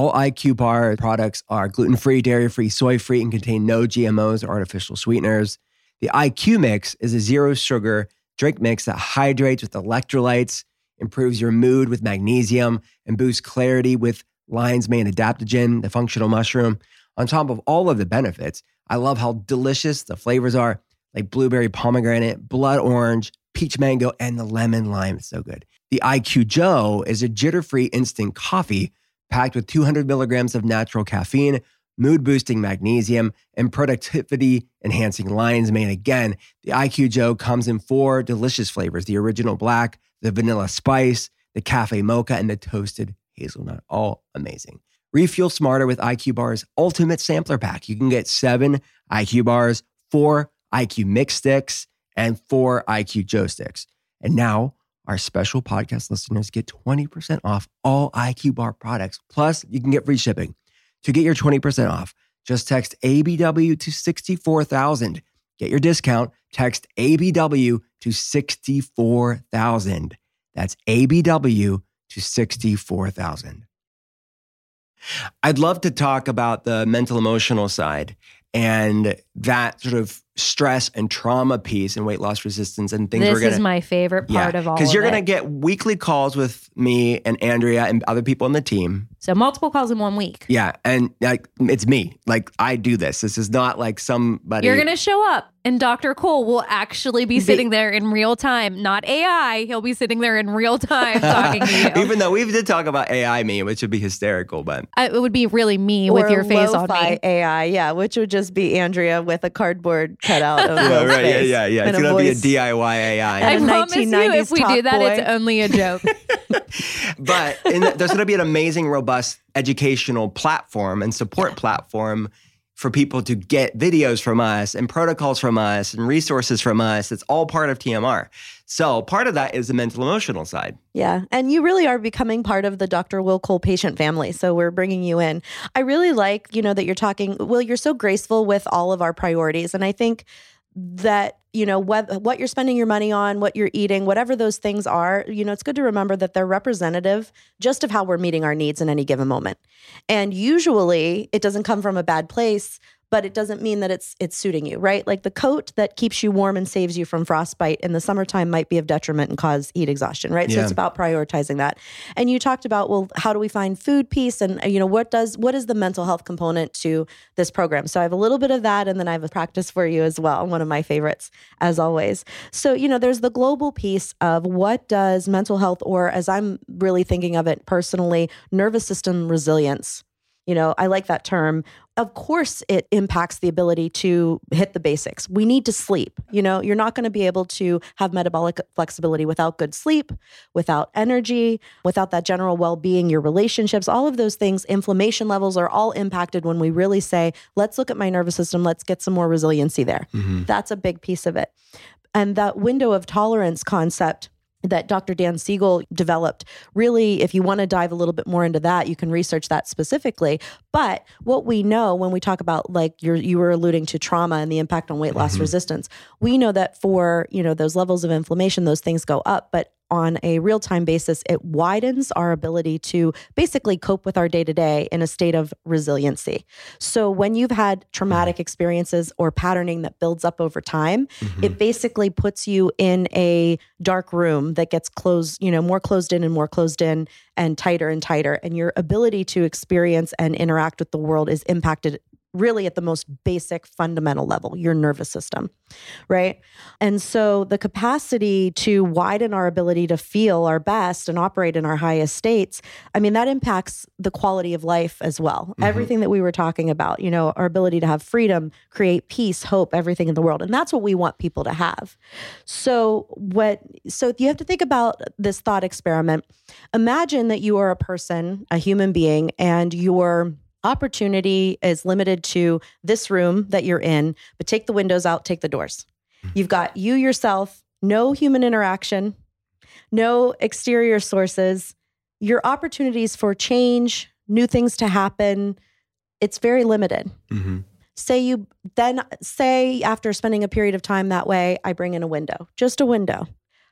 [SPEAKER 2] All IQ bar products are gluten free, dairy free, soy free, and contain no GMOs or artificial sweeteners. The IQ mix is a zero sugar drink mix that hydrates with electrolytes, improves your mood with magnesium, and boosts clarity with lion's mane adaptogen, the functional mushroom. On top of all of the benefits, I love how delicious the flavors are. like blueberry pomegranate, blood orange, peach mango, and the lemon lime. It's so good. The IQ Joe is a jitter free instant coffee packed with 200 milligrams of natural caffeine, mood boosting magnesium, and productivity enhancing lion's mane. Again, the IQ Joe comes in four delicious flavors the original black, the vanilla spice, the cafe mocha, and the toasted hazelnut. All amazing. Refuel smarter with IQ Bar's ultimate sampler pack. You can get seven IQ bars, four IQ mix sticks, and four IQ Joe sticks. And now, our special podcast listeners get 20% off all IQ Bar products. Plus, you can get free shipping. To get your 20% off, just text ABW to 64000. Get your discount, text ABW to 64000. That's ABW to 64000. I'd love to talk about the mental emotional side and that sort of stress and trauma piece and weight loss resistance and things
[SPEAKER 3] this
[SPEAKER 2] we're gonna
[SPEAKER 3] is my favorite part of all
[SPEAKER 2] because you're gonna get weekly calls with me and Andrea and other people on the team.
[SPEAKER 3] so multiple calls in one week.
[SPEAKER 2] Yeah, and like it's me. Like I do this. This is not like somebody.
[SPEAKER 3] You're gonna show up, and Dr. Cole will actually be sitting there in real time, not AI. He'll be sitting there in real time talking to you.
[SPEAKER 2] Even though we did talk about AI me, which would be hysterical, but
[SPEAKER 3] I- it would be really me with your face on me.
[SPEAKER 4] AI, yeah, which would just be Andrea with a cardboard cutout of
[SPEAKER 2] yeah, right, yeah,
[SPEAKER 4] face
[SPEAKER 2] yeah, yeah.
[SPEAKER 4] and
[SPEAKER 2] It's gonna be a. DIY AI.
[SPEAKER 3] I promise you, if we do that,
[SPEAKER 4] boy.
[SPEAKER 3] it's only a joke.
[SPEAKER 2] but in the, there's going to be an amazing, robust educational platform and support platform for people to get videos from us and protocols from us and resources from us. It's all part of TMR. So part of that is the mental emotional side.
[SPEAKER 4] Yeah. And you really are becoming part of the Dr. Will Cole patient family. So we're bringing you in. I really like, you know, that you're talking, Will, you're so graceful with all of our priorities. And I think that, you know, what, what you're spending your money on, what you're eating, whatever those things are, you know, it's good to remember that they're representative just of how we're meeting our needs in any given moment. And usually it doesn't come from a bad place, but it doesn't mean that it's it's suiting you, right? Like the coat that keeps you warm and saves you from frostbite in the summertime might be of detriment and cause heat exhaustion, right? So it's about prioritizing that. And you talked about, well, how do we find food peace and uh, you know, what does what is the mental health component to this program? So I have a little bit of that and then I have a practice for you as well, one of my favorites as always. So, you know, there's the global piece of what does mental health or as I'm really thinking of it personally, nervous system resilience you know, I like that term. Of course, it impacts the ability to hit the basics. We need to sleep. You know, you're not going to be able to have metabolic flexibility without good sleep, without energy, without that general well being, your relationships, all of those things, inflammation levels are all impacted when we really say, let's look at my nervous system, let's get some more resiliency there. Mm-hmm. That's a big piece of it. And that window of tolerance concept that Dr. Dan Siegel developed. Really, if you want to dive a little bit more into that, you can research that specifically. But what we know when we talk about like you're, you were alluding to trauma and the impact on weight loss mm-hmm. resistance, we know that for you know those levels of inflammation, those things go up. But on a real time basis, it widens our ability to basically cope with our day to day in a state of resiliency. So when you've had traumatic mm-hmm. experiences or patterning that builds up over time, mm-hmm. it basically puts you in a dark room that gets closed, you know, more closed in and more closed in and tighter and tighter. And your ability to experience and interact with the world is impacted really at the most basic fundamental level, your nervous system, right? And so the capacity to widen our ability to feel our best and operate in our highest states, I mean, that impacts the quality of life as well. Mm-hmm. Everything that we were talking about, you know, our ability to have freedom, create peace, hope, everything in the world. And that's what we want people to have. So what so you have to think about this thought experiment. Imagine that you are a person, a human being, and your opportunity is limited to this room that you're in, but take the windows out, take the doors. You've got you yourself, no human interaction, no exterior sources. Your opportunities for change, new things to happen, it's very limited.
[SPEAKER 2] Mm-hmm.
[SPEAKER 4] Say you then say after spending a period of time that way, I bring in a window, just a window.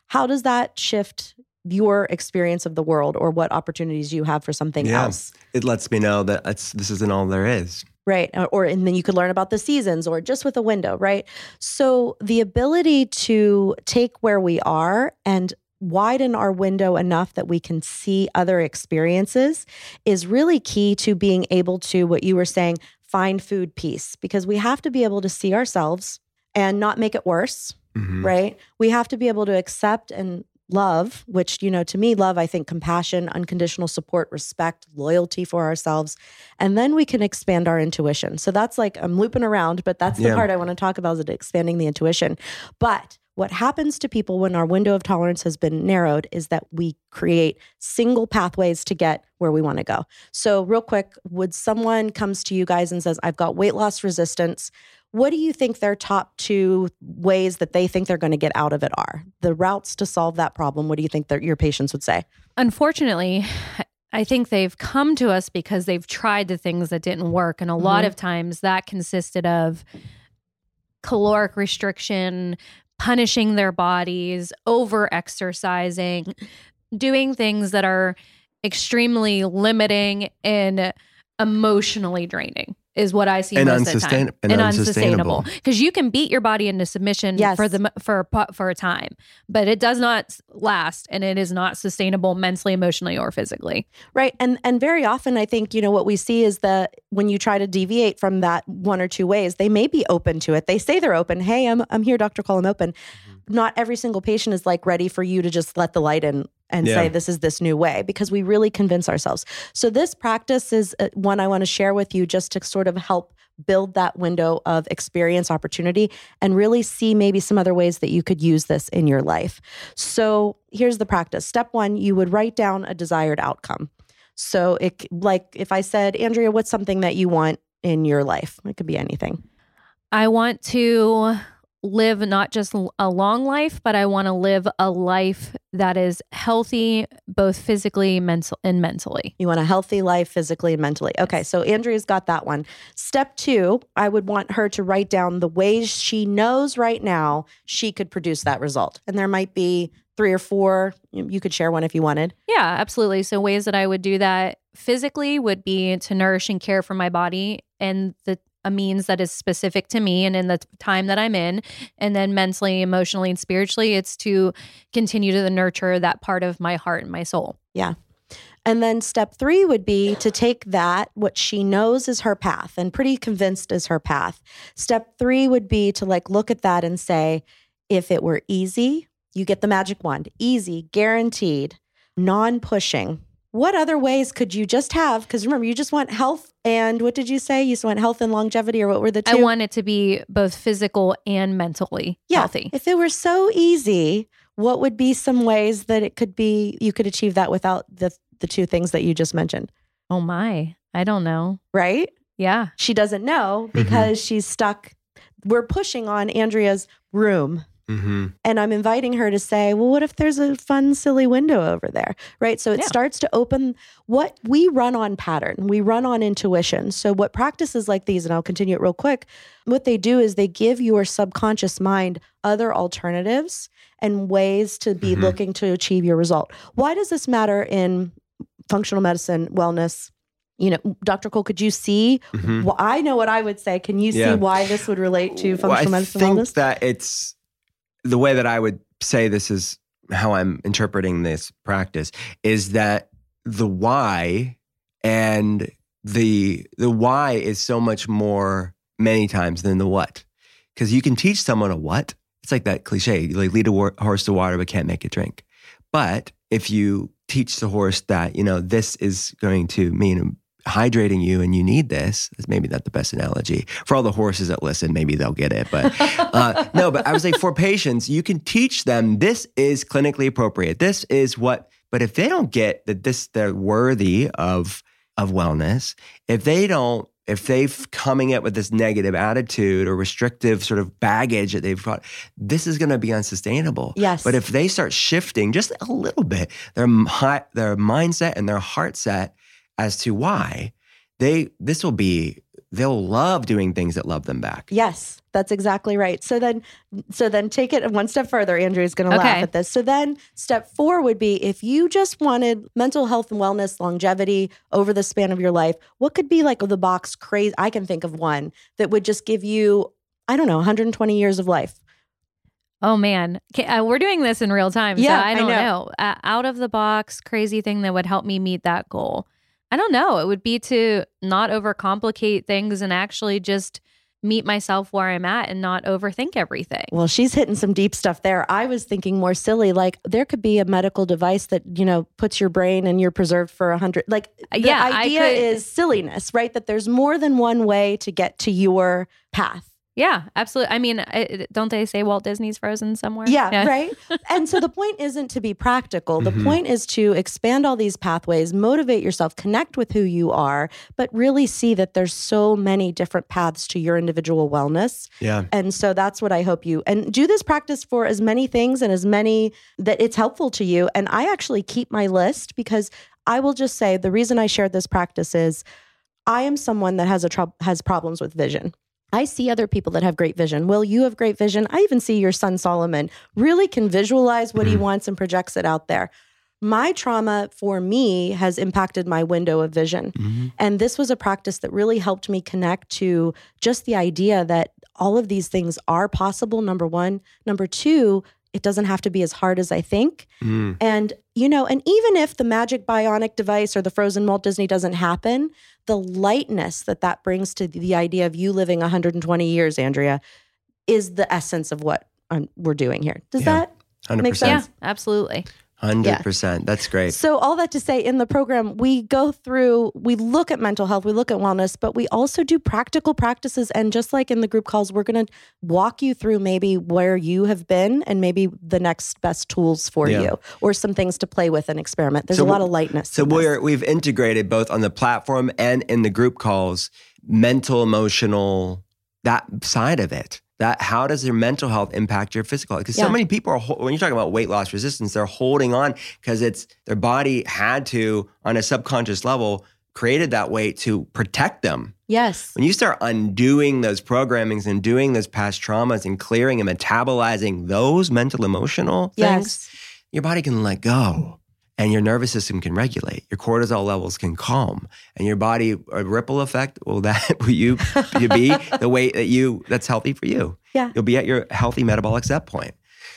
[SPEAKER 4] How does that shift your experience of the world or what opportunities you have for something
[SPEAKER 2] Yeah.
[SPEAKER 4] else?
[SPEAKER 2] It lets me know that it's, this isn't all there is.
[SPEAKER 4] right or, or and then you could learn about the seasons or just with a window right so the ability to take where we are and widen our window enough that we can see other experiences is really key to being able to what you were saying find food peace because we have to be able to see ourselves and not make it worse,
[SPEAKER 2] Mhm.
[SPEAKER 4] right? We have to be able to accept and love, which, you know, to me, love, I think compassion, unconditional support, respect, loyalty for ourselves. And then we can expand our intuition. So that's like, I'm looping around, but that's the
[SPEAKER 2] Yeah.
[SPEAKER 4] part I want to talk about is expanding the intuition. But what happens to people when our window of tolerance has been narrowed is that we create single pathways to get where we want to go. So, real quick, would someone comes to you guys and says, I've got weight loss resistance? What do you think their top two ways that they think they're going to get out of it are? The routes to solve that problem. What do you think that your patients would say?
[SPEAKER 3] Unfortunately, I think they've come to us because they've tried the things that didn't work. And a lot
[SPEAKER 4] Mhm.
[SPEAKER 3] of times that consisted of caloric restriction, punishing their bodies, over exercising, doing things that are extremely limiting and emotionally draining is what I see
[SPEAKER 2] And
[SPEAKER 3] most of the time.
[SPEAKER 2] unsustain- and unsustainable.
[SPEAKER 3] because you can beat your body into submission
[SPEAKER 4] Yes.
[SPEAKER 3] for the for a for a time, but it does not last and it is not sustainable mentally, emotionally, or physically.
[SPEAKER 4] Right. And and very often I think, you know, what we see is that when you try to deviate from that one or two ways, they may be open to it. They say they're open. Hey, I'm I'm here, Dr. Cole. I'm open. Mm-hmm. Not every single patient is like ready for you to just let the light in and
[SPEAKER 2] Yeah.
[SPEAKER 4] say this is this new way because we really convince ourselves. So this practice is uh, one I want to share with you just to sort of help build that window of experience opportunity and really see maybe some other ways that you could use this in your life. So here's the practice. Step 1, you would write down a desired outcome. So it like if I said, "Andrea, what's something that you want in your life?" It could be anything.
[SPEAKER 3] I want to live not just a long life, but I want to live a life that is healthy, both physically, mental, and mentally.
[SPEAKER 4] You want a healthy life physically and mentally. Okay, so Andrea's got that one. Step two, I would want her to write down the ways she knows right now she could produce that result. And there might be three or four. You you could share one if you wanted.
[SPEAKER 3] Yeah, absolutely. So ways that I would do that physically would be to nourish and care for my body and the a means that is specific to me and in the time that I'm in. And then mentally, emotionally, and spiritually, it's to continue to nurture that part of my heart and my soul. Yeah.
[SPEAKER 4] And then step three would be to take that, what she knows is her path and pretty convinced is her path. Step three would be to like look at that and say, if it were easy, you get the magic wand, easy, guaranteed, non pushing. What other ways could you just have? Because remember, you just want health and what did you say? You just want health and longevity, or what were the two?
[SPEAKER 3] I want it to be both physical and mentally
[SPEAKER 4] yeah.
[SPEAKER 3] healthy.
[SPEAKER 4] If it were so easy, what would be some ways that it could be you could achieve that without the the two things that you just mentioned?
[SPEAKER 3] Oh my, I don't know.
[SPEAKER 4] Right?
[SPEAKER 3] Yeah.
[SPEAKER 4] she doesn't know mm-hmm. because she's stuck. We're pushing on Andrea's room.
[SPEAKER 2] Mm-hmm.
[SPEAKER 4] And I'm inviting her to say, well, what if there's a fun, silly window over there? Right. So it
[SPEAKER 3] Yeah.
[SPEAKER 4] starts to open what we run on pattern, we run on intuition. So, what practices like these, and I'll continue it real quick, what they do is they give your subconscious mind other alternatives and ways to be
[SPEAKER 2] Mhm.
[SPEAKER 4] looking to achieve your result. Why does this matter in functional medicine, wellness? You know, Dr. Cole, could you see
[SPEAKER 2] Mhm.
[SPEAKER 4] well, I know what I would say. Can you
[SPEAKER 2] Yeah.
[SPEAKER 4] see why this would relate to functional
[SPEAKER 2] Well, I
[SPEAKER 4] medicine
[SPEAKER 2] think
[SPEAKER 4] wellness?
[SPEAKER 2] that it's the way that I would say this is how I'm interpreting this practice is that the why and the the why is so much more many times than the what. Because you can teach someone a what. It's like that cliche like lead a war- horse to water but can't make it drink. But if you teach the horse that you know this is going to mean hydrating you and you need this is maybe not the best analogy. For all the horses that listen maybe they'll get it but uh, no but i would say for patients you can teach them this is clinically appropriate. This is what but if they don't get that this they're worthy of of wellness if they don't if they've coming up with this negative attitude or restrictive sort of baggage that they've got this is going to be unsustainable.
[SPEAKER 4] Yes.
[SPEAKER 2] but if they start shifting just a little bit their their mindset and their heart set as to why they this will be they'll love doing things that love them back.
[SPEAKER 4] Yes, that's exactly right. So then, so then take it one step further. Andrea's going to laugh at this. So then, step four would be if you just wanted mental health and wellness, longevity over the span of your life. What could be like the box crazy? I can think of one that would just give you, I don't know, 120 years of life.
[SPEAKER 3] Oh man, Okay, uh, we're doing this in real time.
[SPEAKER 4] Yeah,
[SPEAKER 3] so I
[SPEAKER 4] I
[SPEAKER 3] don't
[SPEAKER 4] know.
[SPEAKER 3] know. Uh, out of the box, crazy thing that would help me meet that goal. I don't know. It would be to not overcomplicate things and actually just meet myself where I'm at and not overthink everything.
[SPEAKER 4] Well, she's hitting some deep stuff there. I was thinking more silly, like there could be a medical device that, you know, puts your brain and you're preserved for a hundred. Like uh, the
[SPEAKER 3] Yeah,
[SPEAKER 4] idea
[SPEAKER 3] could-
[SPEAKER 4] is silliness, right? That there's more than one way to get to your path.
[SPEAKER 3] Yeah, absolutely. I mean, I, don't they say Walt Disney's frozen somewhere?
[SPEAKER 4] Yeah, right. and so the point isn't to be practical. The
[SPEAKER 2] Mhm.
[SPEAKER 4] point is to expand all these pathways, motivate yourself, connect with who you are, but really see that there's so many different paths to your individual wellness.
[SPEAKER 2] Yeah.
[SPEAKER 4] And so that's what I hope you and do this practice for as many things and as many that it's helpful to you. And I actually keep my list because I will just say the reason I shared this practice is I am someone that has a troub has problems with vision. I see other people that have great vision. Will, you have great vision. I even see your son Solomon really can visualize what he
[SPEAKER 2] Mhm.
[SPEAKER 4] wants and projects it out there. My trauma for me has impacted my window of vision.
[SPEAKER 2] Mhm.
[SPEAKER 4] And this was a practice that really helped me connect to just the idea that all of these things are possible. Number one. Number two, it doesn't have to be as hard as I think.
[SPEAKER 2] Mm.
[SPEAKER 4] And, you know, and even if the magic bionic device or the frozen Walt Disney doesn't happen, the lightness that that brings to the idea of you living 120 years, Andrea, is the essence of what um, we're doing here. Does
[SPEAKER 2] Yeah.
[SPEAKER 4] that
[SPEAKER 2] 100%.
[SPEAKER 4] Makes
[SPEAKER 3] Yeah,
[SPEAKER 4] sense.
[SPEAKER 3] absolutely.
[SPEAKER 2] 100%. That's great.
[SPEAKER 4] So, all that to say, in the program, we go through, we look at mental health, we look at wellness, but we also do practical practices. And just like in the group calls, we're going to walk you through maybe where you have been and maybe the next best tools for
[SPEAKER 2] Yeah.
[SPEAKER 4] you or some things to play with and experiment. There's
[SPEAKER 2] So
[SPEAKER 4] a lot of lightness.
[SPEAKER 2] So we're we've integrated both on the platform and in the group calls mental emotional that side of it. That how does your mental health impact your physical health? Because so many people are when you're talking about weight loss resistance, they're holding on because it's their body had to on a subconscious level created that weight to protect them.
[SPEAKER 4] Yes.
[SPEAKER 2] When you start undoing those programmings and doing those past traumas and clearing and metabolizing those mental emotional things,
[SPEAKER 4] Yes.
[SPEAKER 2] your body can let go and your nervous system can regulate. Your cortisol levels can calm and your body a ripple effect will that will you you be the weight that you that's healthy for you.
[SPEAKER 4] Yeah.
[SPEAKER 2] You'll be at your healthy metabolic set point.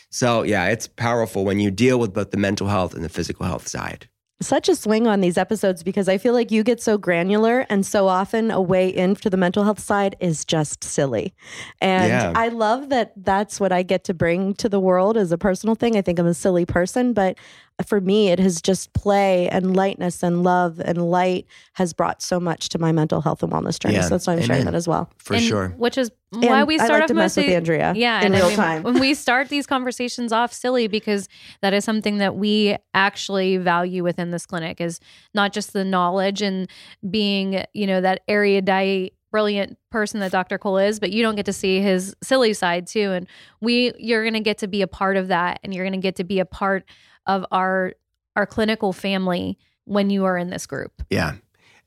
[SPEAKER 2] So yeah, it's powerful when you deal with both the mental health and the physical health side.
[SPEAKER 4] Such a swing on these episodes because I feel like you get so granular and so often a way in into the mental health side is just silly. And
[SPEAKER 2] Yeah.
[SPEAKER 4] I love that that's what I get to bring to the world as a personal thing. I think I'm a silly person, but for me, it has just play and lightness and love and light has brought so much to my mental health and wellness journey.
[SPEAKER 2] Yeah.
[SPEAKER 4] So that's why I'm sharing that as well.
[SPEAKER 2] For
[SPEAKER 3] And
[SPEAKER 2] sure.
[SPEAKER 3] Which is why
[SPEAKER 4] And
[SPEAKER 3] we
[SPEAKER 4] I
[SPEAKER 3] start
[SPEAKER 4] like
[SPEAKER 3] off
[SPEAKER 4] to mess with
[SPEAKER 3] mostly-
[SPEAKER 4] Andrea
[SPEAKER 3] Yeah,
[SPEAKER 4] in
[SPEAKER 3] and I
[SPEAKER 4] real
[SPEAKER 3] mean,
[SPEAKER 4] time.
[SPEAKER 3] when we start these conversations off silly because that is something that we actually value within this clinic is not just the knowledge and being, you know, that erudite brilliant person that Dr. Cole is, but you don't get to see his silly side too and we you're going to get to be a part of that and you're going to get to be a part of our our clinical family when you are in this group.
[SPEAKER 2] Yeah.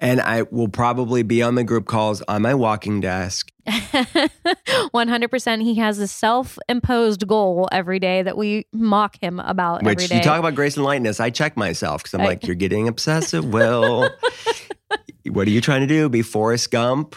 [SPEAKER 2] And I will probably be on the group calls on my walking desk.
[SPEAKER 3] 100% he has a self-imposed goal every day that we mock him about every
[SPEAKER 2] Which
[SPEAKER 3] day.
[SPEAKER 2] you talk about grace and lightness. I check myself because I'm
[SPEAKER 3] I-
[SPEAKER 2] like, you're getting obsessive, Will. what are you trying to do? Be Forrest Gump?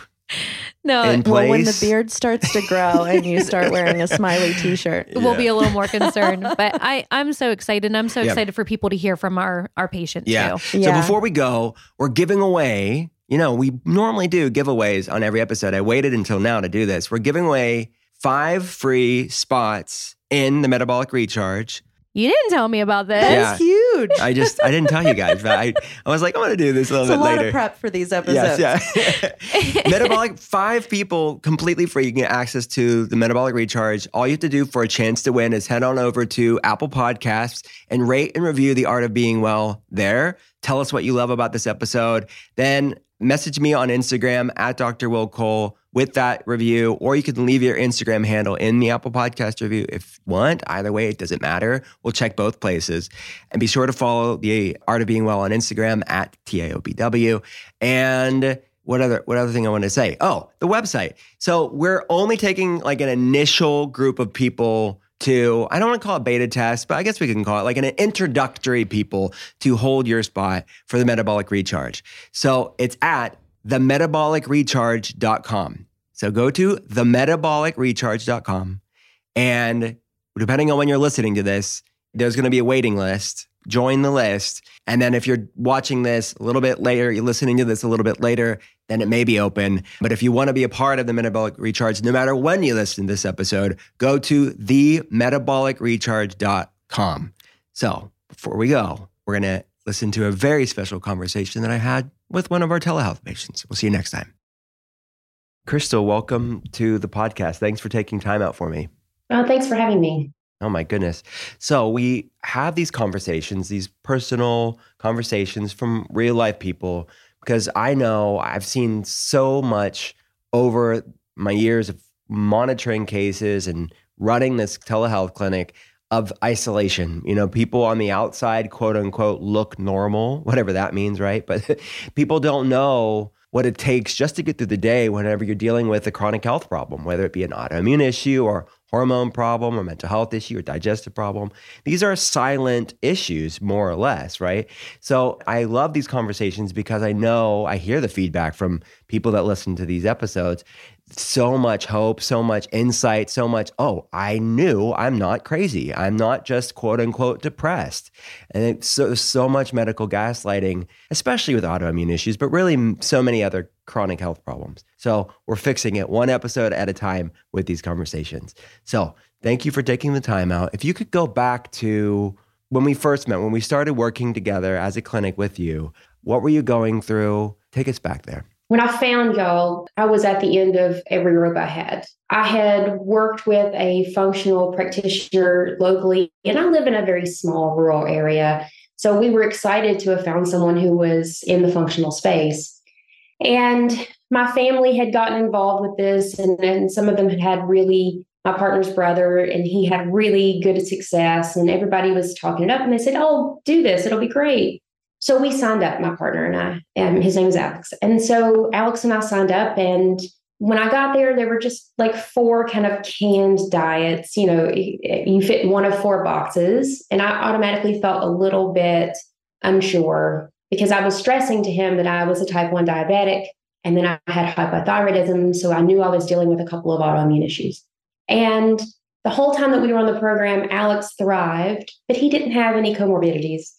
[SPEAKER 3] No,
[SPEAKER 2] in
[SPEAKER 4] Well, when the beard starts to grow and you start wearing a smiley t shirt.
[SPEAKER 3] we'll be a little more concerned. But I, I'm so excited. I'm so
[SPEAKER 2] Yeah.
[SPEAKER 3] excited for people to hear from our, our patients
[SPEAKER 2] Yeah.
[SPEAKER 3] too.
[SPEAKER 4] Yeah.
[SPEAKER 2] So before we go, we're giving away, you know, we normally do giveaways on every episode. I waited until now to do this. We're giving away five free spots in the metabolic recharge.
[SPEAKER 3] You didn't tell me about this.
[SPEAKER 2] Yeah.
[SPEAKER 4] That's huge.
[SPEAKER 2] I just, I didn't tell you guys, but I, I was like, I'm going to do this a little
[SPEAKER 4] It's a
[SPEAKER 2] bit
[SPEAKER 4] lot
[SPEAKER 2] later.
[SPEAKER 4] of prep for these episodes.
[SPEAKER 2] Yes, yeah. metabolic five people completely free. You can get access to the metabolic recharge. All you have to do for a chance to win is head on over to Apple Podcasts and rate and review the art of being well there. Tell us what you love about this episode. Then message me on Instagram at Dr. Will Cole with that review, or you can leave your Instagram handle in the Apple Podcast review if you want. Either way, it doesn't matter. We'll check both places. And be sure to follow the Art of Being Well on Instagram at TAOBW. And what other what other thing I want to say? Oh, the website. So we're only taking like an initial group of people to I don't want to call it beta test, but I guess we can call it like an introductory people to hold your spot for the metabolic recharge. So it's at themetabolicrecharge.com. So go to themetabolicrecharge.com and depending on when you're listening to this, there's going to be a waiting list. Join the list. And then if you're watching this a little bit later, you're listening to this a little bit later, then it may be open. But if you want to be a part of the Metabolic Recharge, no matter when you listen to this episode, go to themetabolicrecharge.com. So before we go, we're going to listen to a very special conversation that I had with one of our telehealth patients. We'll see you next time. Crystal, welcome to the podcast. Thanks for taking time out for me.
[SPEAKER 6] Oh, thanks for having me.
[SPEAKER 2] Oh my goodness. So we have these conversations, these personal conversations from real life people, because I know I've seen so much over my years of monitoring cases and running this telehealth clinic of isolation. You know, people on the outside, quote unquote, look normal, whatever that means, right? But people don't know what it takes just to get through the day whenever you're dealing with a chronic health problem, whether it be an autoimmune issue or hormone problem or mental health issue or digestive problem. These are silent issues, more or less, right? So I love these conversations because I know I hear the feedback from people that listen to these episodes so much hope, so much insight, so much, oh, I knew I'm not crazy. I'm not just quote unquote depressed. And so, so much medical gaslighting, especially with autoimmune issues, but really so many other chronic health problems. So we're fixing it one episode at a time with these conversations. So thank you for taking the time out. If you could go back to when we first met, when we started working together as a clinic with you, what were you going through? Take us back there.
[SPEAKER 6] When I found y'all, I was at the end of every rope I had. I had worked with a functional practitioner locally, and I live in a very small rural area. So we were excited to have found someone who was in the functional space. And my family had gotten involved with this, and, and some of them had had really my partner's brother, and he had really good success, and everybody was talking it up, and they said, "Oh, do this; it'll be great." So we signed up, my partner and I, and his name is Alex. And so Alex and I signed up. And when I got there, there were just like four kind of canned diets. You know, you fit one of four boxes. And I automatically felt a little bit unsure because I was stressing to him that I was a type 1 diabetic. And then I had hypothyroidism. So I knew I was dealing with a couple of autoimmune issues. And the whole time that we were on the program, Alex thrived, but he didn't have any comorbidities.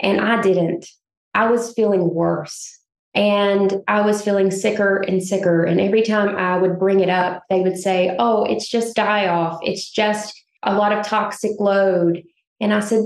[SPEAKER 6] And I didn't. I was feeling worse and I was feeling sicker and sicker. And every time I would bring it up, they would say, Oh, it's just die off. It's just a lot of toxic load. And I said,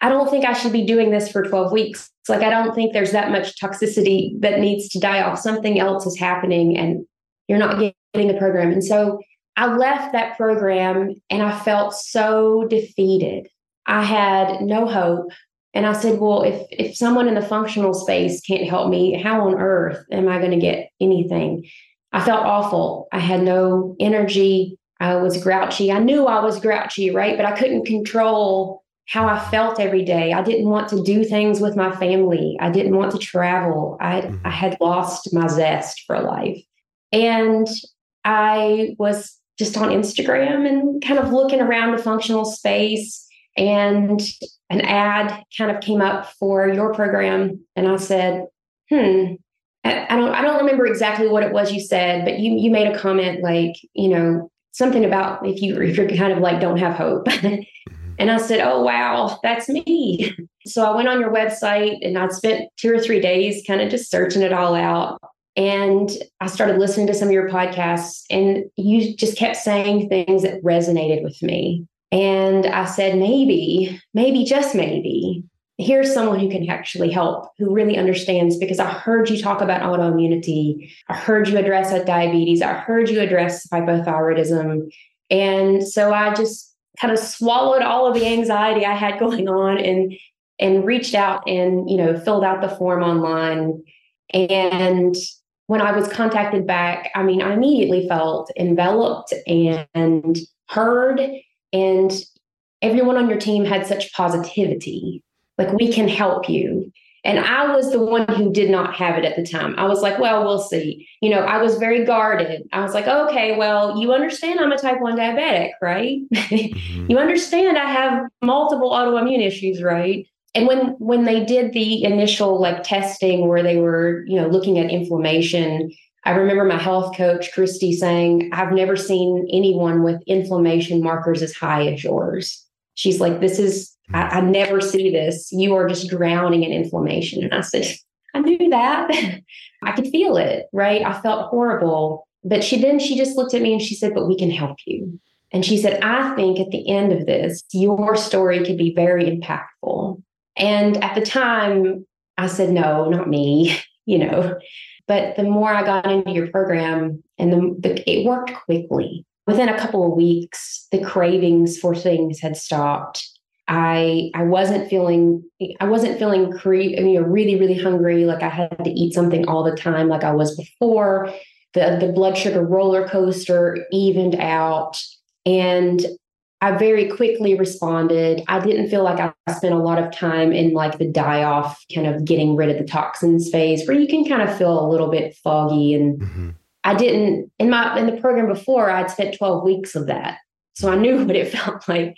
[SPEAKER 6] I don't think I should be doing this for 12 weeks. It's like, I don't think there's that much toxicity that needs to die off. Something else is happening and you're not getting the program. And so I left that program and I felt so defeated. I had no hope. And I said, well, if if someone in the functional space can't help me, how on earth am I going to get anything? I felt awful. I had no energy. I was grouchy. I knew I was grouchy, right? But I couldn't control how I felt every day. I didn't want to do things with my family. I didn't want to travel. I mm-hmm. I had lost my zest for life. And I was just on Instagram and kind of looking around the functional space and an ad kind of came up for your program and i said hmm I don't I don't remember exactly what it was you said, but you you made a comment like, you know, something about if you if you're kind of like don't have hope. Mm-hmm. and I said, "Oh wow, that's me." So I went on your website and I spent 2 or 3 days kind of just searching it all out. And I started listening to some of your podcasts and you just kept saying things that resonated with me. And I said, maybe, maybe, just maybe, here's someone who can actually help, who really understands. Because I heard you talk about autoimmunity, I heard you address diabetes, I heard you address hypothyroidism. And so I just kind of swallowed all of the anxiety I had going on and and reached out and you know filled out the form online and when I was contacted back, I mean, I immediately felt enveloped and heard and everyone on your team had such positivity like we can help you. And i was the one who did not have it at the time. I was like well we'll see. You know i was very guarded. I was like okay well you understand i'm a type 1 diabetic right? Mm-hmm. you understand i have multiple autoimmune issues right? And when when they did the initial like testing where they were you know looking at inflammation I remember my health coach, Christy, saying, I've never seen anyone with inflammation markers as high as yours. She's like, This is, I, I, never see this. You are just drowning in inflammation. And I said, I knew that. I could feel it, right? I felt horrible. But she then she just looked at me and she said, But we can help you. And she said, I think at the end of this, your story could be very impactful. And at the time, I said, No, not me, you know. But the more I got into your program, and the, the it worked quickly. Within a couple of weeks, the cravings for things had stopped. I I wasn't feeling I wasn't feeling cre- I mean, really really hungry like I had to eat something all the time like I was before. The the blood sugar roller coaster evened out and I very quickly responded. I didn't feel like I spent a lot of time in like the die off, kind of getting rid of the toxins phase where you can kind of feel a little bit foggy. And mm-hmm. I didn't in my in the program before, I'd spent 12 weeks of that. So I knew what it felt like.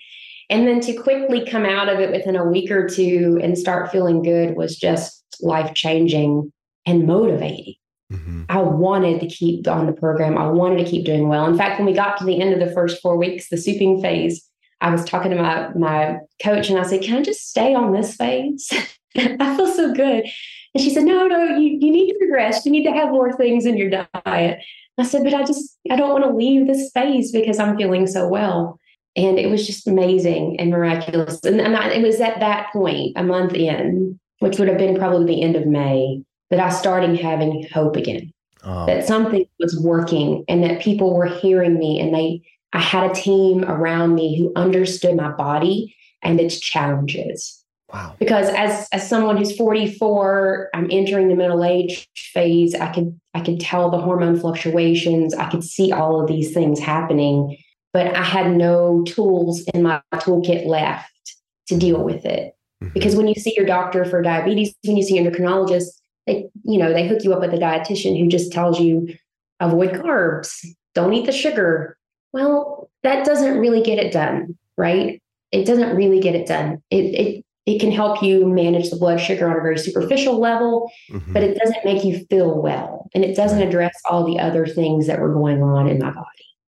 [SPEAKER 6] And then to quickly come out of it within a week or two and start feeling good was just life changing and motivating. Mm-hmm. I wanted to keep on the program. I wanted to keep doing well. In fact, when we got to the end of the first four weeks, the souping phase, I was talking to my my coach and I said, Can I just stay on this phase? I feel so good. And she said, No, no, you, you need to progress. You need to have more things in your diet. I said, But I just, I don't want to leave this phase because I'm feeling so well. And it was just amazing and miraculous. And, and I, it was at that point, a month in, which would have been probably the end of May, that I started having hope again. Oh. That something was working and that people were hearing me and they I had a team around me who understood my body and its challenges.
[SPEAKER 2] Wow.
[SPEAKER 6] Because as as someone who's 44, I'm entering the middle age phase, I could I could tell the hormone fluctuations, I could see all of these things happening, but I had no tools in my toolkit left to deal with it. Mm-hmm. Because when you see your doctor for diabetes, when you see your endocrinologist, they, you know, they hook you up with a dietitian who just tells you avoid carbs, don't eat the sugar. Well, that doesn't really get it done, right? It doesn't really get it done. It it it can help you manage the blood sugar on a very superficial level, mm-hmm. but it doesn't make you feel well. And it doesn't address all the other things that were going on in my body.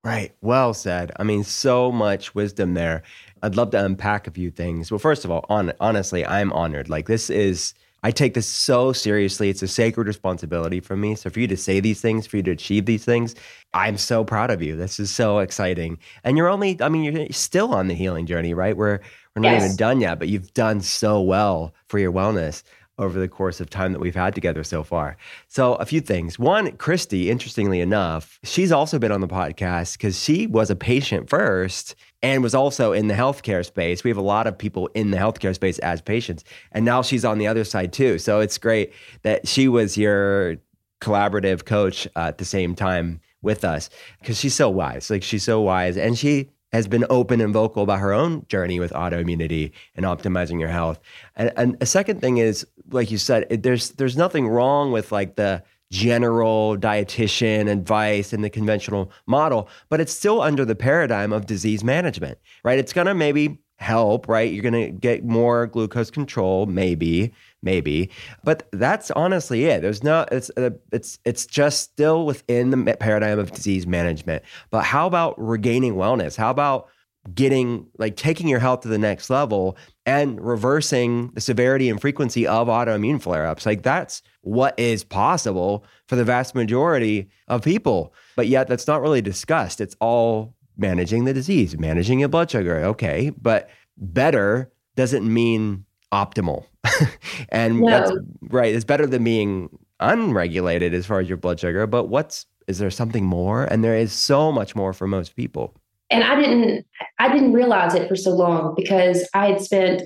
[SPEAKER 2] Right. Well said. I mean, so much wisdom there. I'd love to unpack a few things. Well, first of all, on honestly, I'm honored. Like this is I take this so seriously. It's a sacred responsibility for me. So for you to say these things, for you to achieve these things, I'm so proud of you. This is so exciting. And you're only, I mean, you're still on the healing journey, right? We're we're not yes. even done yet, but you've done so well for your wellness over the course of time that we've had together so far. So, a few things. One, Christy, interestingly enough, she's also been on the podcast because she was a patient first and was also in the healthcare space. We have a lot of people in the healthcare space as patients, and now she's on the other side too. So, it's great that she was your collaborative coach uh, at the same time with us because she's so wise. Like, she's so wise and she has been open and vocal about her own journey with autoimmunity and optimizing your health. And, and a second thing is, like you said, it, there's there's nothing wrong with like the general dietitian advice in the conventional model, but it's still under the paradigm of disease management, right? It's gonna maybe help, right? You're gonna get more glucose control, maybe, maybe. But that's honestly it. There's no it's uh, it's it's just still within the paradigm of disease management. But how about regaining wellness? How about getting like taking your health to the next level and reversing the severity and frequency of autoimmune flare-ups like that's what is possible for the vast majority of people but yet that's not really discussed it's all managing the disease managing your blood sugar okay but better doesn't mean optimal. and no. that's right. It's better than being unregulated as far as your blood sugar. But what's is there something more? And there is so much more for most people.
[SPEAKER 6] And I didn't I didn't realize it for so long because I had spent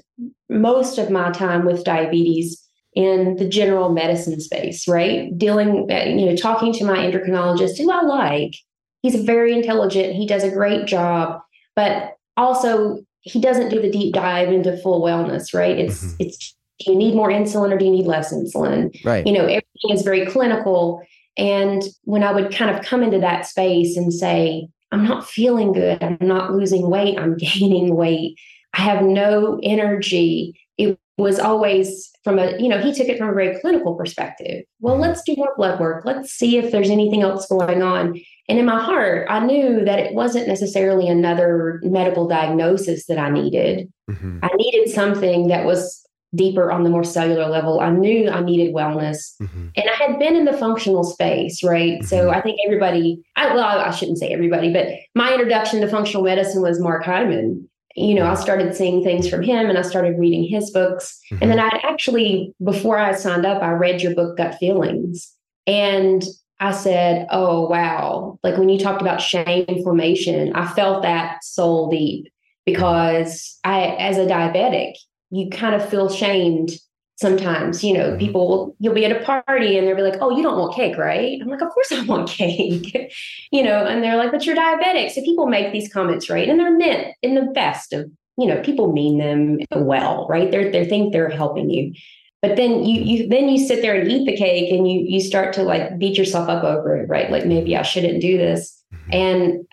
[SPEAKER 6] most of my time with diabetes in the general medicine space, right? Dealing, uh, you know, talking to my endocrinologist, who I like. He's very intelligent. He does a great job, but also he doesn't do the deep dive into full wellness, right? It's mm-hmm. it's do you need more insulin or do you need less insulin?
[SPEAKER 2] Right.
[SPEAKER 6] You know, everything is very clinical. And when I would kind of come into that space and say, I'm not feeling good, I'm not losing weight, I'm gaining weight, I have no energy. It was always from a, you know, he took it from a very clinical perspective. Well, mm-hmm. let's do more blood work. Let's see if there's anything else going on. And in my heart, I knew that it wasn't necessarily another medical diagnosis that I needed. Mm-hmm. I needed something that was deeper on the more cellular level. I knew I needed wellness.
[SPEAKER 2] Mm-hmm.
[SPEAKER 6] And I had been in the functional space, right? So mm-hmm. I think everybody, I, well, I shouldn't say everybody, but my introduction to functional medicine was Mark Hyman. You know, I mm-hmm. started seeing things from him and I started reading his books. And then mm-hmm. I actually, before I signed up, I read your book, Gut Feelings. And I said, oh, wow. Like when you talked about shame inflammation, I felt that soul deep because I, as a diabetic, you kind of feel shamed sometimes. You know, mm-hmm. people, you'll be at a party and they'll be like, oh, you don't want cake, right? I'm like, of course I want cake. you know, and they're like, but you're diabetic. So people make these comments, right? And they're meant in the best of, you know, people mean them well, right? They're, they think they're helping you. But then you mm-hmm. you then you sit there and eat the cake and you you start to like beat yourself up over it, right? Like maybe I shouldn't do this. Mm-hmm.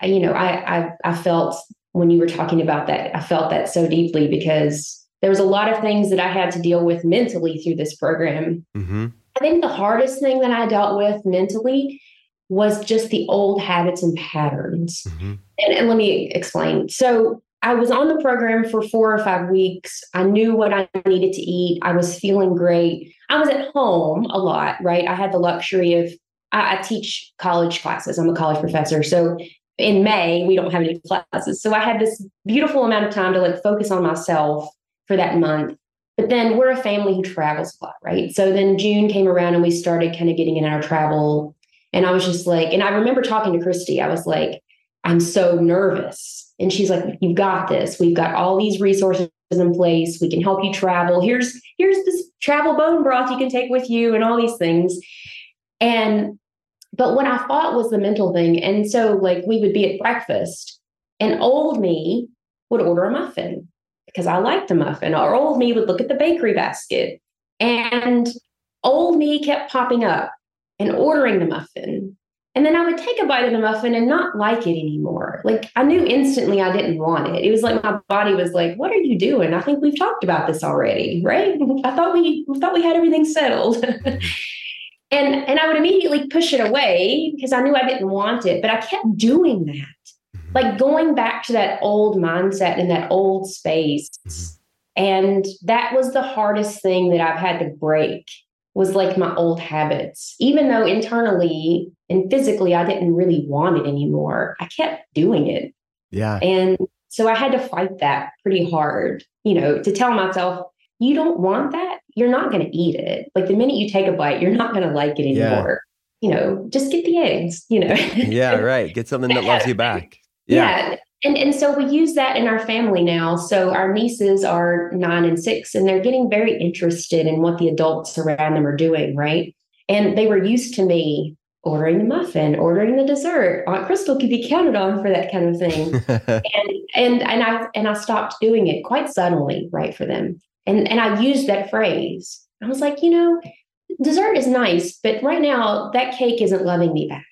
[SPEAKER 6] And you know, I I I felt when you were talking about that, I felt that so deeply because there was a lot of things that I had to deal with mentally through this program.
[SPEAKER 2] Mm-hmm.
[SPEAKER 6] I think the hardest thing that I dealt with mentally was just the old habits and patterns.
[SPEAKER 2] Mm-hmm.
[SPEAKER 6] And, and let me explain. So I was on the program for four or five weeks. I knew what I needed to eat. I was feeling great. I was at home a lot, right? I had the luxury of, I, I teach college classes. I'm a college professor. So in May, we don't have any classes. So I had this beautiful amount of time to like focus on myself for that month. But then we're a family who travels a lot, right? So then June came around and we started kind of getting in our travel. And I was just like, and I remember talking to Christy, I was like, I'm so nervous. And she's like, You've got this. We've got all these resources in place. We can help you travel. Here's here's this travel bone broth you can take with you and all these things. And but what I thought was the mental thing. And so like we would be at breakfast and old me would order a muffin because I liked the muffin. Or old me would look at the bakery basket. And old me kept popping up and ordering the muffin. And then I would take a bite of the muffin and not like it anymore. Like I knew instantly I didn't want it. It was like my body was like, "What are you doing? I think we've talked about this already, right? I thought we, thought we had everything settled." and and I would immediately push it away because I knew I didn't want it, but I kept doing that. Like going back to that old mindset and that old space. Mm-hmm. And that was the hardest thing that I've had to break was like my old habits. Even though internally and physically I didn't really want it anymore, I kept doing it.
[SPEAKER 2] Yeah.
[SPEAKER 6] And so I had to fight that pretty hard, you know, to tell myself, you don't want that, you're not going to eat it. Like the minute you take a bite, you're not going to like it anymore.
[SPEAKER 2] Yeah.
[SPEAKER 6] anymore. You know, just get the eggs, you know.
[SPEAKER 2] yeah, right. Get something that loves you back.
[SPEAKER 6] Yeah. And, and so we use that in our family now. So our nieces are nine and six, and they're getting very interested in what the adults around them are doing, right? And they were used to me ordering the muffin, ordering the dessert. Aunt Crystal could be counted on for that kind of thing. and and and I and I stopped doing it quite suddenly, right, for them. And and I used that phrase. I was like, you know, dessert is nice, but right now that cake isn't loving me back.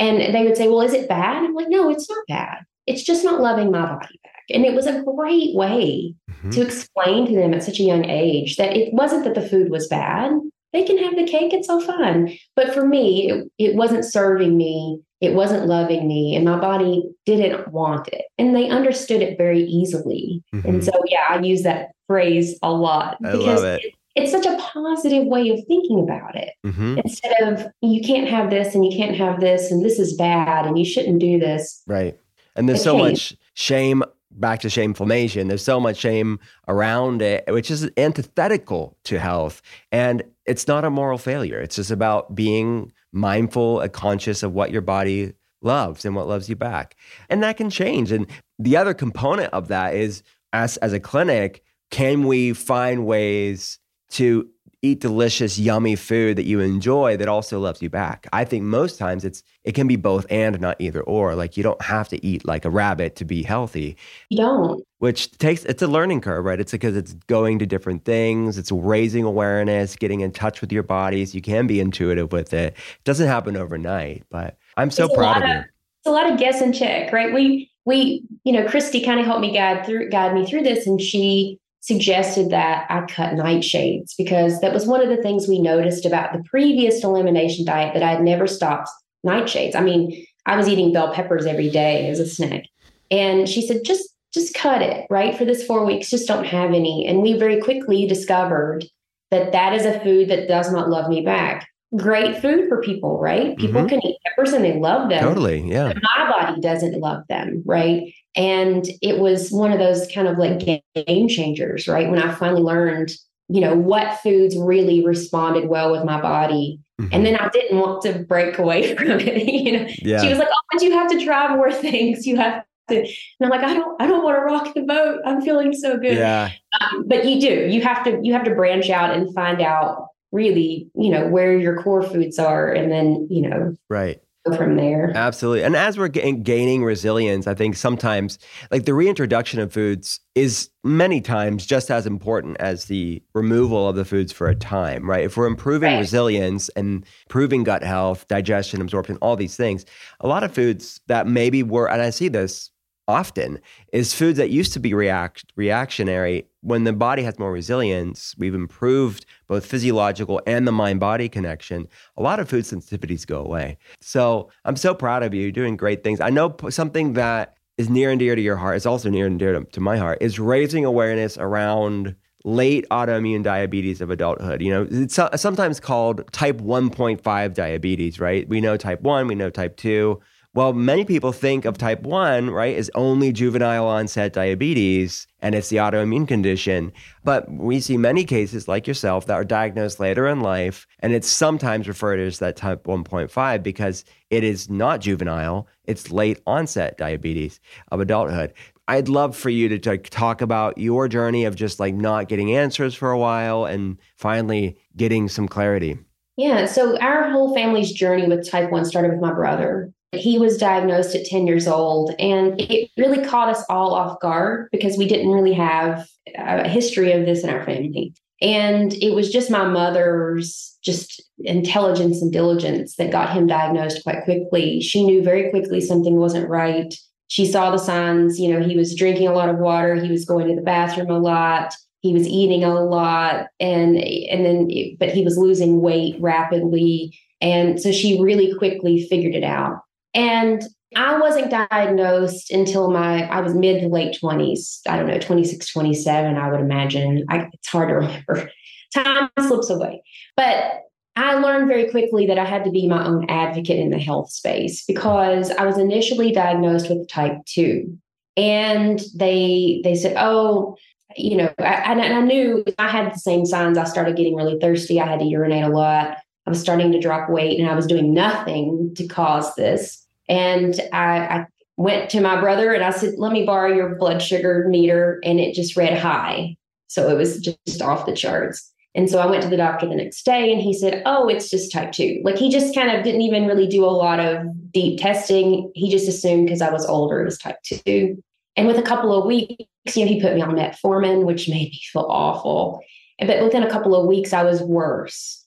[SPEAKER 6] And they would say, Well, is it bad? I'm like, No, it's not bad. It's just not loving my body back. And it was a great way
[SPEAKER 2] Mhm.
[SPEAKER 6] to explain to them at such a young age that it wasn't that the food was bad. They can have the cake, it's all fun. But for me, it, it wasn't serving me, it wasn't loving me, and my body didn't want it. And they understood it very easily.
[SPEAKER 2] Mhm.
[SPEAKER 6] And so, yeah, I use that phrase a lot
[SPEAKER 2] I
[SPEAKER 6] because
[SPEAKER 2] love it.
[SPEAKER 6] It's such a positive way of thinking about it
[SPEAKER 2] Mhm.
[SPEAKER 6] instead of you can't have this and you can't have this and this is bad and you shouldn't do this.
[SPEAKER 2] Right. And there's so much shame back to shameflammation. There's so much shame around it, which is antithetical to health. And it's not a moral failure. It's just about being mindful and conscious of what your body loves and what loves you back. And that can change. And the other component of that is as as a clinic, can we find ways to eat delicious, yummy food that you enjoy that also loves you back. I think most times it's it can be both and not either or. Like you don't have to eat like a rabbit to be healthy,
[SPEAKER 6] You don't.
[SPEAKER 2] which takes it's a learning curve, right? It's because it's going to different things, it's raising awareness, getting in touch with your bodies. You can be intuitive with it. It doesn't happen overnight, but I'm so
[SPEAKER 6] It's
[SPEAKER 2] proud of you.
[SPEAKER 6] It's a lot of guess and check, right? We we, you know, Christy kind of helped me guide through guide me through this and she suggested that I cut nightshades because that was one of the things we noticed about the previous elimination diet that I had never stopped nightshades. I mean, I was eating bell peppers every day as a snack. And she said, just just cut it, right? For this four weeks, just don't have any. And we very quickly discovered that that is a food that does not love me back. Great food for people, right? People
[SPEAKER 2] Mhm.
[SPEAKER 6] can eat peppers and they love them.
[SPEAKER 2] Totally. Yeah.
[SPEAKER 6] My body doesn't love them, right? And it was one of those kind of like game changers, right? When I finally learned, you know, what foods really responded well with my body.
[SPEAKER 2] Mhm.
[SPEAKER 6] And then I didn't want to break away from it. you know,
[SPEAKER 2] yeah.
[SPEAKER 6] she was like, "Oh, but you have to try more things. You have to." And I'm like, "I don't, I don't want to rock the boat. I'm feeling so good."
[SPEAKER 2] yeah.
[SPEAKER 6] Um, but you do. You have to. You have to branch out and find out really, you know, where your core foods are, and then you know
[SPEAKER 2] Right.
[SPEAKER 6] from there.
[SPEAKER 2] Absolutely. And as we're ga- gaining resilience, I think sometimes like the reintroduction of foods is many times just as important as the removal of the foods for a time, right? If we're improving
[SPEAKER 6] Right.
[SPEAKER 2] resilience and improving gut health, digestion, absorption, all these things, a lot of foods that maybe were, and I see this often, is foods that used to be react reactionary. When the body has more resilience, we've improved both physiological and the mind body connection. A lot of food sensitivities go away. So I'm so proud of you. You're doing great things. I know something that is near and dear to your heart, is also near and dear to, to my heart, is raising awareness around late autoimmune diabetes of adulthood. You know, it's sometimes called type 1.5 diabetes, right? We know type 1, we know type 2. Well, many people think of type 1, right, as only juvenile onset diabetes and it's the autoimmune condition. But we see many cases like yourself that are diagnosed later in life, and it's sometimes referred to as that type 1.5 because it is not juvenile, it's late onset diabetes of adulthood. I'd love for you to, to talk about your journey of just like not getting answers for a while and finally getting some clarity.
[SPEAKER 6] Yeah. So our whole family's journey with type 1 started with my brother. He was diagnosed at 10 years old, and it really caught us all off guard because we didn't really have uh, a history of this in our family. And it was just my mother's just intelligence and diligence that got him diagnosed quite quickly. She knew very quickly something wasn't right. She saw the signs, you know, he was drinking a lot of water, he was going to the bathroom a lot, he was eating a lot and and then but he was losing weight rapidly and so she really quickly figured it out and I wasn't diagnosed until my I was mid to late 20s. I don't know, 26, 27, I would imagine. I, it's hard to remember. Time slips away. But I learned very quickly that I had to be my own advocate in the health space because I was initially diagnosed with type 2. And they they said, "Oh, you know, I, and I knew I had the same signs. I started getting really thirsty. I had to urinate a lot. I was starting to drop weight, and I was doing nothing to cause this. And I, I went to my brother and I said, "Let me borrow your blood sugar meter," and it just read high, so it was just off the charts. And so I went to the doctor the next day, and he said, "Oh, it's just type two. Like he just kind of didn't even really do a lot of deep testing. He just assumed because I was older, it was type two. And with a couple of weeks, you know, he put me on metformin, which made me feel awful. But within a couple of weeks, I was worse.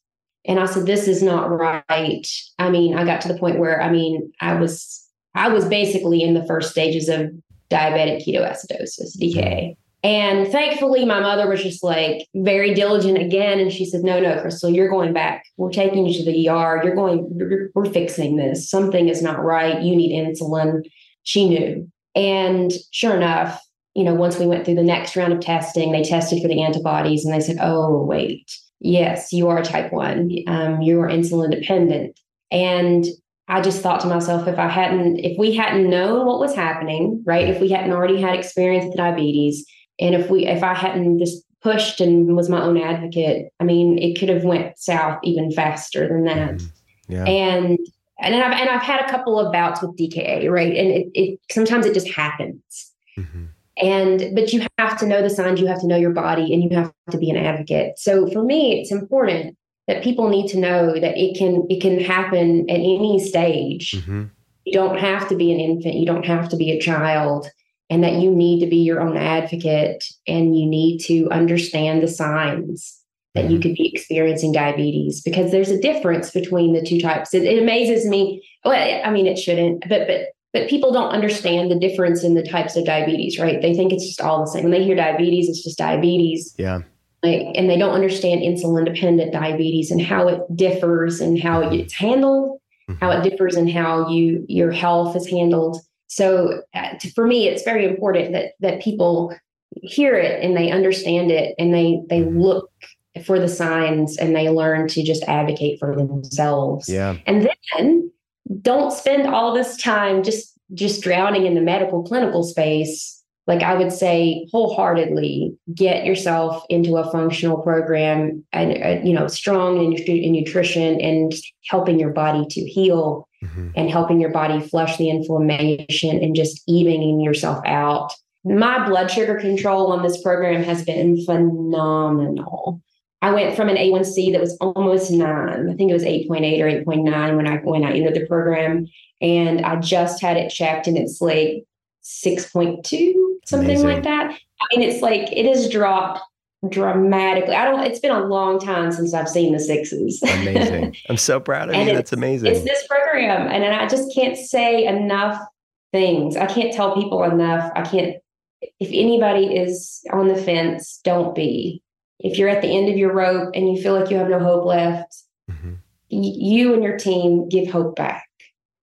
[SPEAKER 6] And I said, this is not right. I mean, I got to the point where, I mean, I was, I was basically in the first stages of diabetic ketoacidosis, DKA. And thankfully, my mother was just like very diligent again. And she said, no, no, Crystal, you're going back. We're taking you to the ER. You're going, we're, we're fixing this. Something is not right. You need insulin. She knew. And sure enough, you know, once we went through the next round of testing, they tested for the antibodies and they said, oh, wait, yes, you are type one. Um, you are insulin dependent. And I just thought to myself, if I hadn't, if we hadn't known what was happening, right? If we hadn't already had experience with diabetes, and if we, if I hadn't just pushed and was my own advocate, I mean, it could have went south even faster than that.
[SPEAKER 2] Yeah.
[SPEAKER 6] And and I've and I've had a couple of bouts with DKA, right? And it, it sometimes it just happens.
[SPEAKER 2] Mhm.
[SPEAKER 6] And but you have to know the signs, you have to know your body, and you have to be an advocate. So for me, it's important that people need to know that it can it can happen at any stage.
[SPEAKER 2] Mhm.
[SPEAKER 6] You don't have to be an infant, you don't have to be a child, and that you need to be your own advocate and you need to understand the signs that you could be experiencing diabetes because there's a difference between the two types. It, it amazes me. Well, I mean, it shouldn't, but but but people don't understand the difference in the types of diabetes, right? They think it's just all the same. When they hear diabetes, it's just diabetes,
[SPEAKER 2] Yeah.
[SPEAKER 6] like, and they don't understand insulin dependent diabetes and how it differs and how mm-hmm. it's handled, mm-hmm. how it differs and how you your health is handled. so uh, to, for me, it's very important that that people hear it and they understand it and they they mm-hmm. look for the signs and they learn to just advocate for themselves.
[SPEAKER 2] Yeah.
[SPEAKER 6] And then don't spend all this time just just drowning in the medical clinical space. Like I would say wholeheartedly get yourself into a functional program and uh, you know strong in, in nutrition and helping your body to heal mm-hmm. and helping your body flush the inflammation and just evening yourself out. My blood sugar control on this program has been phenomenal. I went from an A1C that was almost nine. I think it was 8.8 or 8.9 when I when I entered the program. And I just had it checked and it's like 6.2, something Amazing. like that. I mean, it's like it has dropped dramatically. I don't it's been a long time since I've seen the sixes.
[SPEAKER 2] amazing. I'm so proud of you. That's amazing.
[SPEAKER 6] It's this program. And, and I just can't say enough things. I can't tell people enough. I can't if anybody is on the fence, don't be if you're at the end of your rope and you feel like you have no hope left, mm-hmm. you and your team give hope back.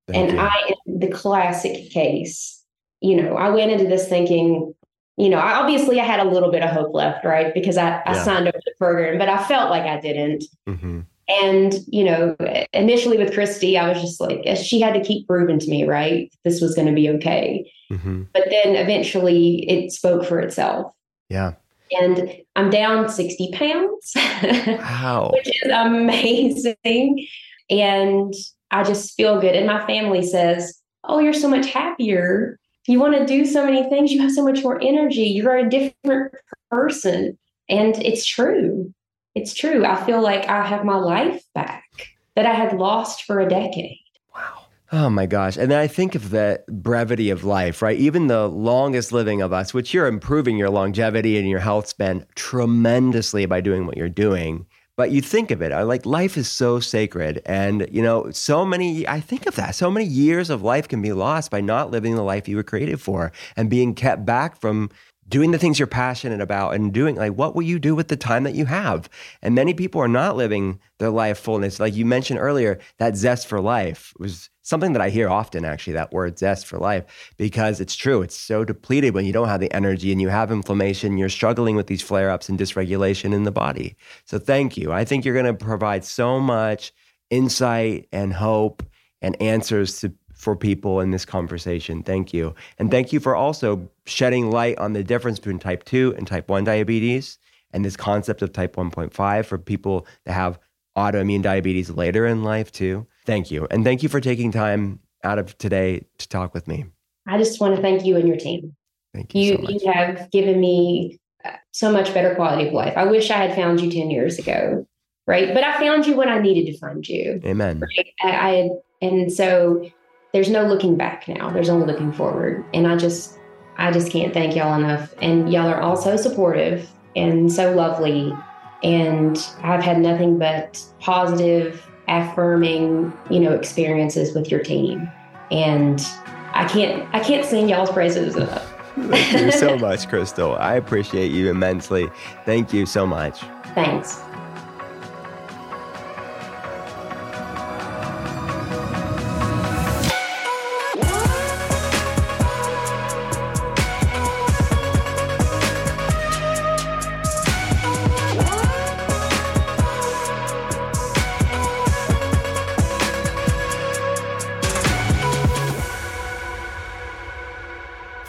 [SPEAKER 6] Thank and you. I am the classic case. You know, I went into this thinking, you know, I, obviously I had a little bit of hope left, right? Because I, I signed up for the program, but I felt like I didn't. Mm-hmm. And, you know, initially with Christy, I was just like, she had to keep proving to me, right? This was going to be okay. Mm-hmm. But then eventually it spoke for itself.
[SPEAKER 2] Yeah
[SPEAKER 6] and I'm down 60 pounds,
[SPEAKER 2] wow.
[SPEAKER 6] which is amazing. And I just feel good. And my family says, Oh, you're so much happier. You want to do so many things. You have so much more energy. You're a different person. And it's true. It's true. I feel like I have my life back that I had lost for a decade.
[SPEAKER 2] Oh my gosh. And then I think of the brevity of life, right? Even the longest living of us, which you're improving your longevity and your health span tremendously by doing what you're doing. But you think of it, like life is so sacred. And, you know, so many, I think of that, so many years of life can be lost by not living the life you were created for and being kept back from doing the things you're passionate about and doing like what will you do with the time that you have and many people are not living their life fullness like you mentioned earlier that zest for life was something that i hear often actually that word zest for life because it's true it's so depleted when you don't have the energy and you have inflammation you're struggling with these flare-ups and dysregulation in the body so thank you i think you're going to provide so much insight and hope and answers to for people in this conversation. Thank you. And thank you for also shedding light on the difference between type 2 and type 1 diabetes and this concept of type 1.5 for people that have autoimmune diabetes later in life, too. Thank you. And thank you for taking time out of today to talk with me.
[SPEAKER 6] I just want to thank you and your team.
[SPEAKER 2] Thank you.
[SPEAKER 6] You, so you have given me uh, so much better quality of life. I wish I had found you 10 years ago, right? But I found you when I needed to find you.
[SPEAKER 2] Amen.
[SPEAKER 6] Right? I, I and so there's no looking back now. There's only looking forward. And I just I just can't thank y'all enough. And y'all are all so supportive and so lovely. And I've had nothing but positive, affirming, you know, experiences with your team. And I can't I can't sing y'all's praises enough.
[SPEAKER 2] Thank you so much, Crystal. I appreciate you immensely. Thank you so much.
[SPEAKER 6] Thanks.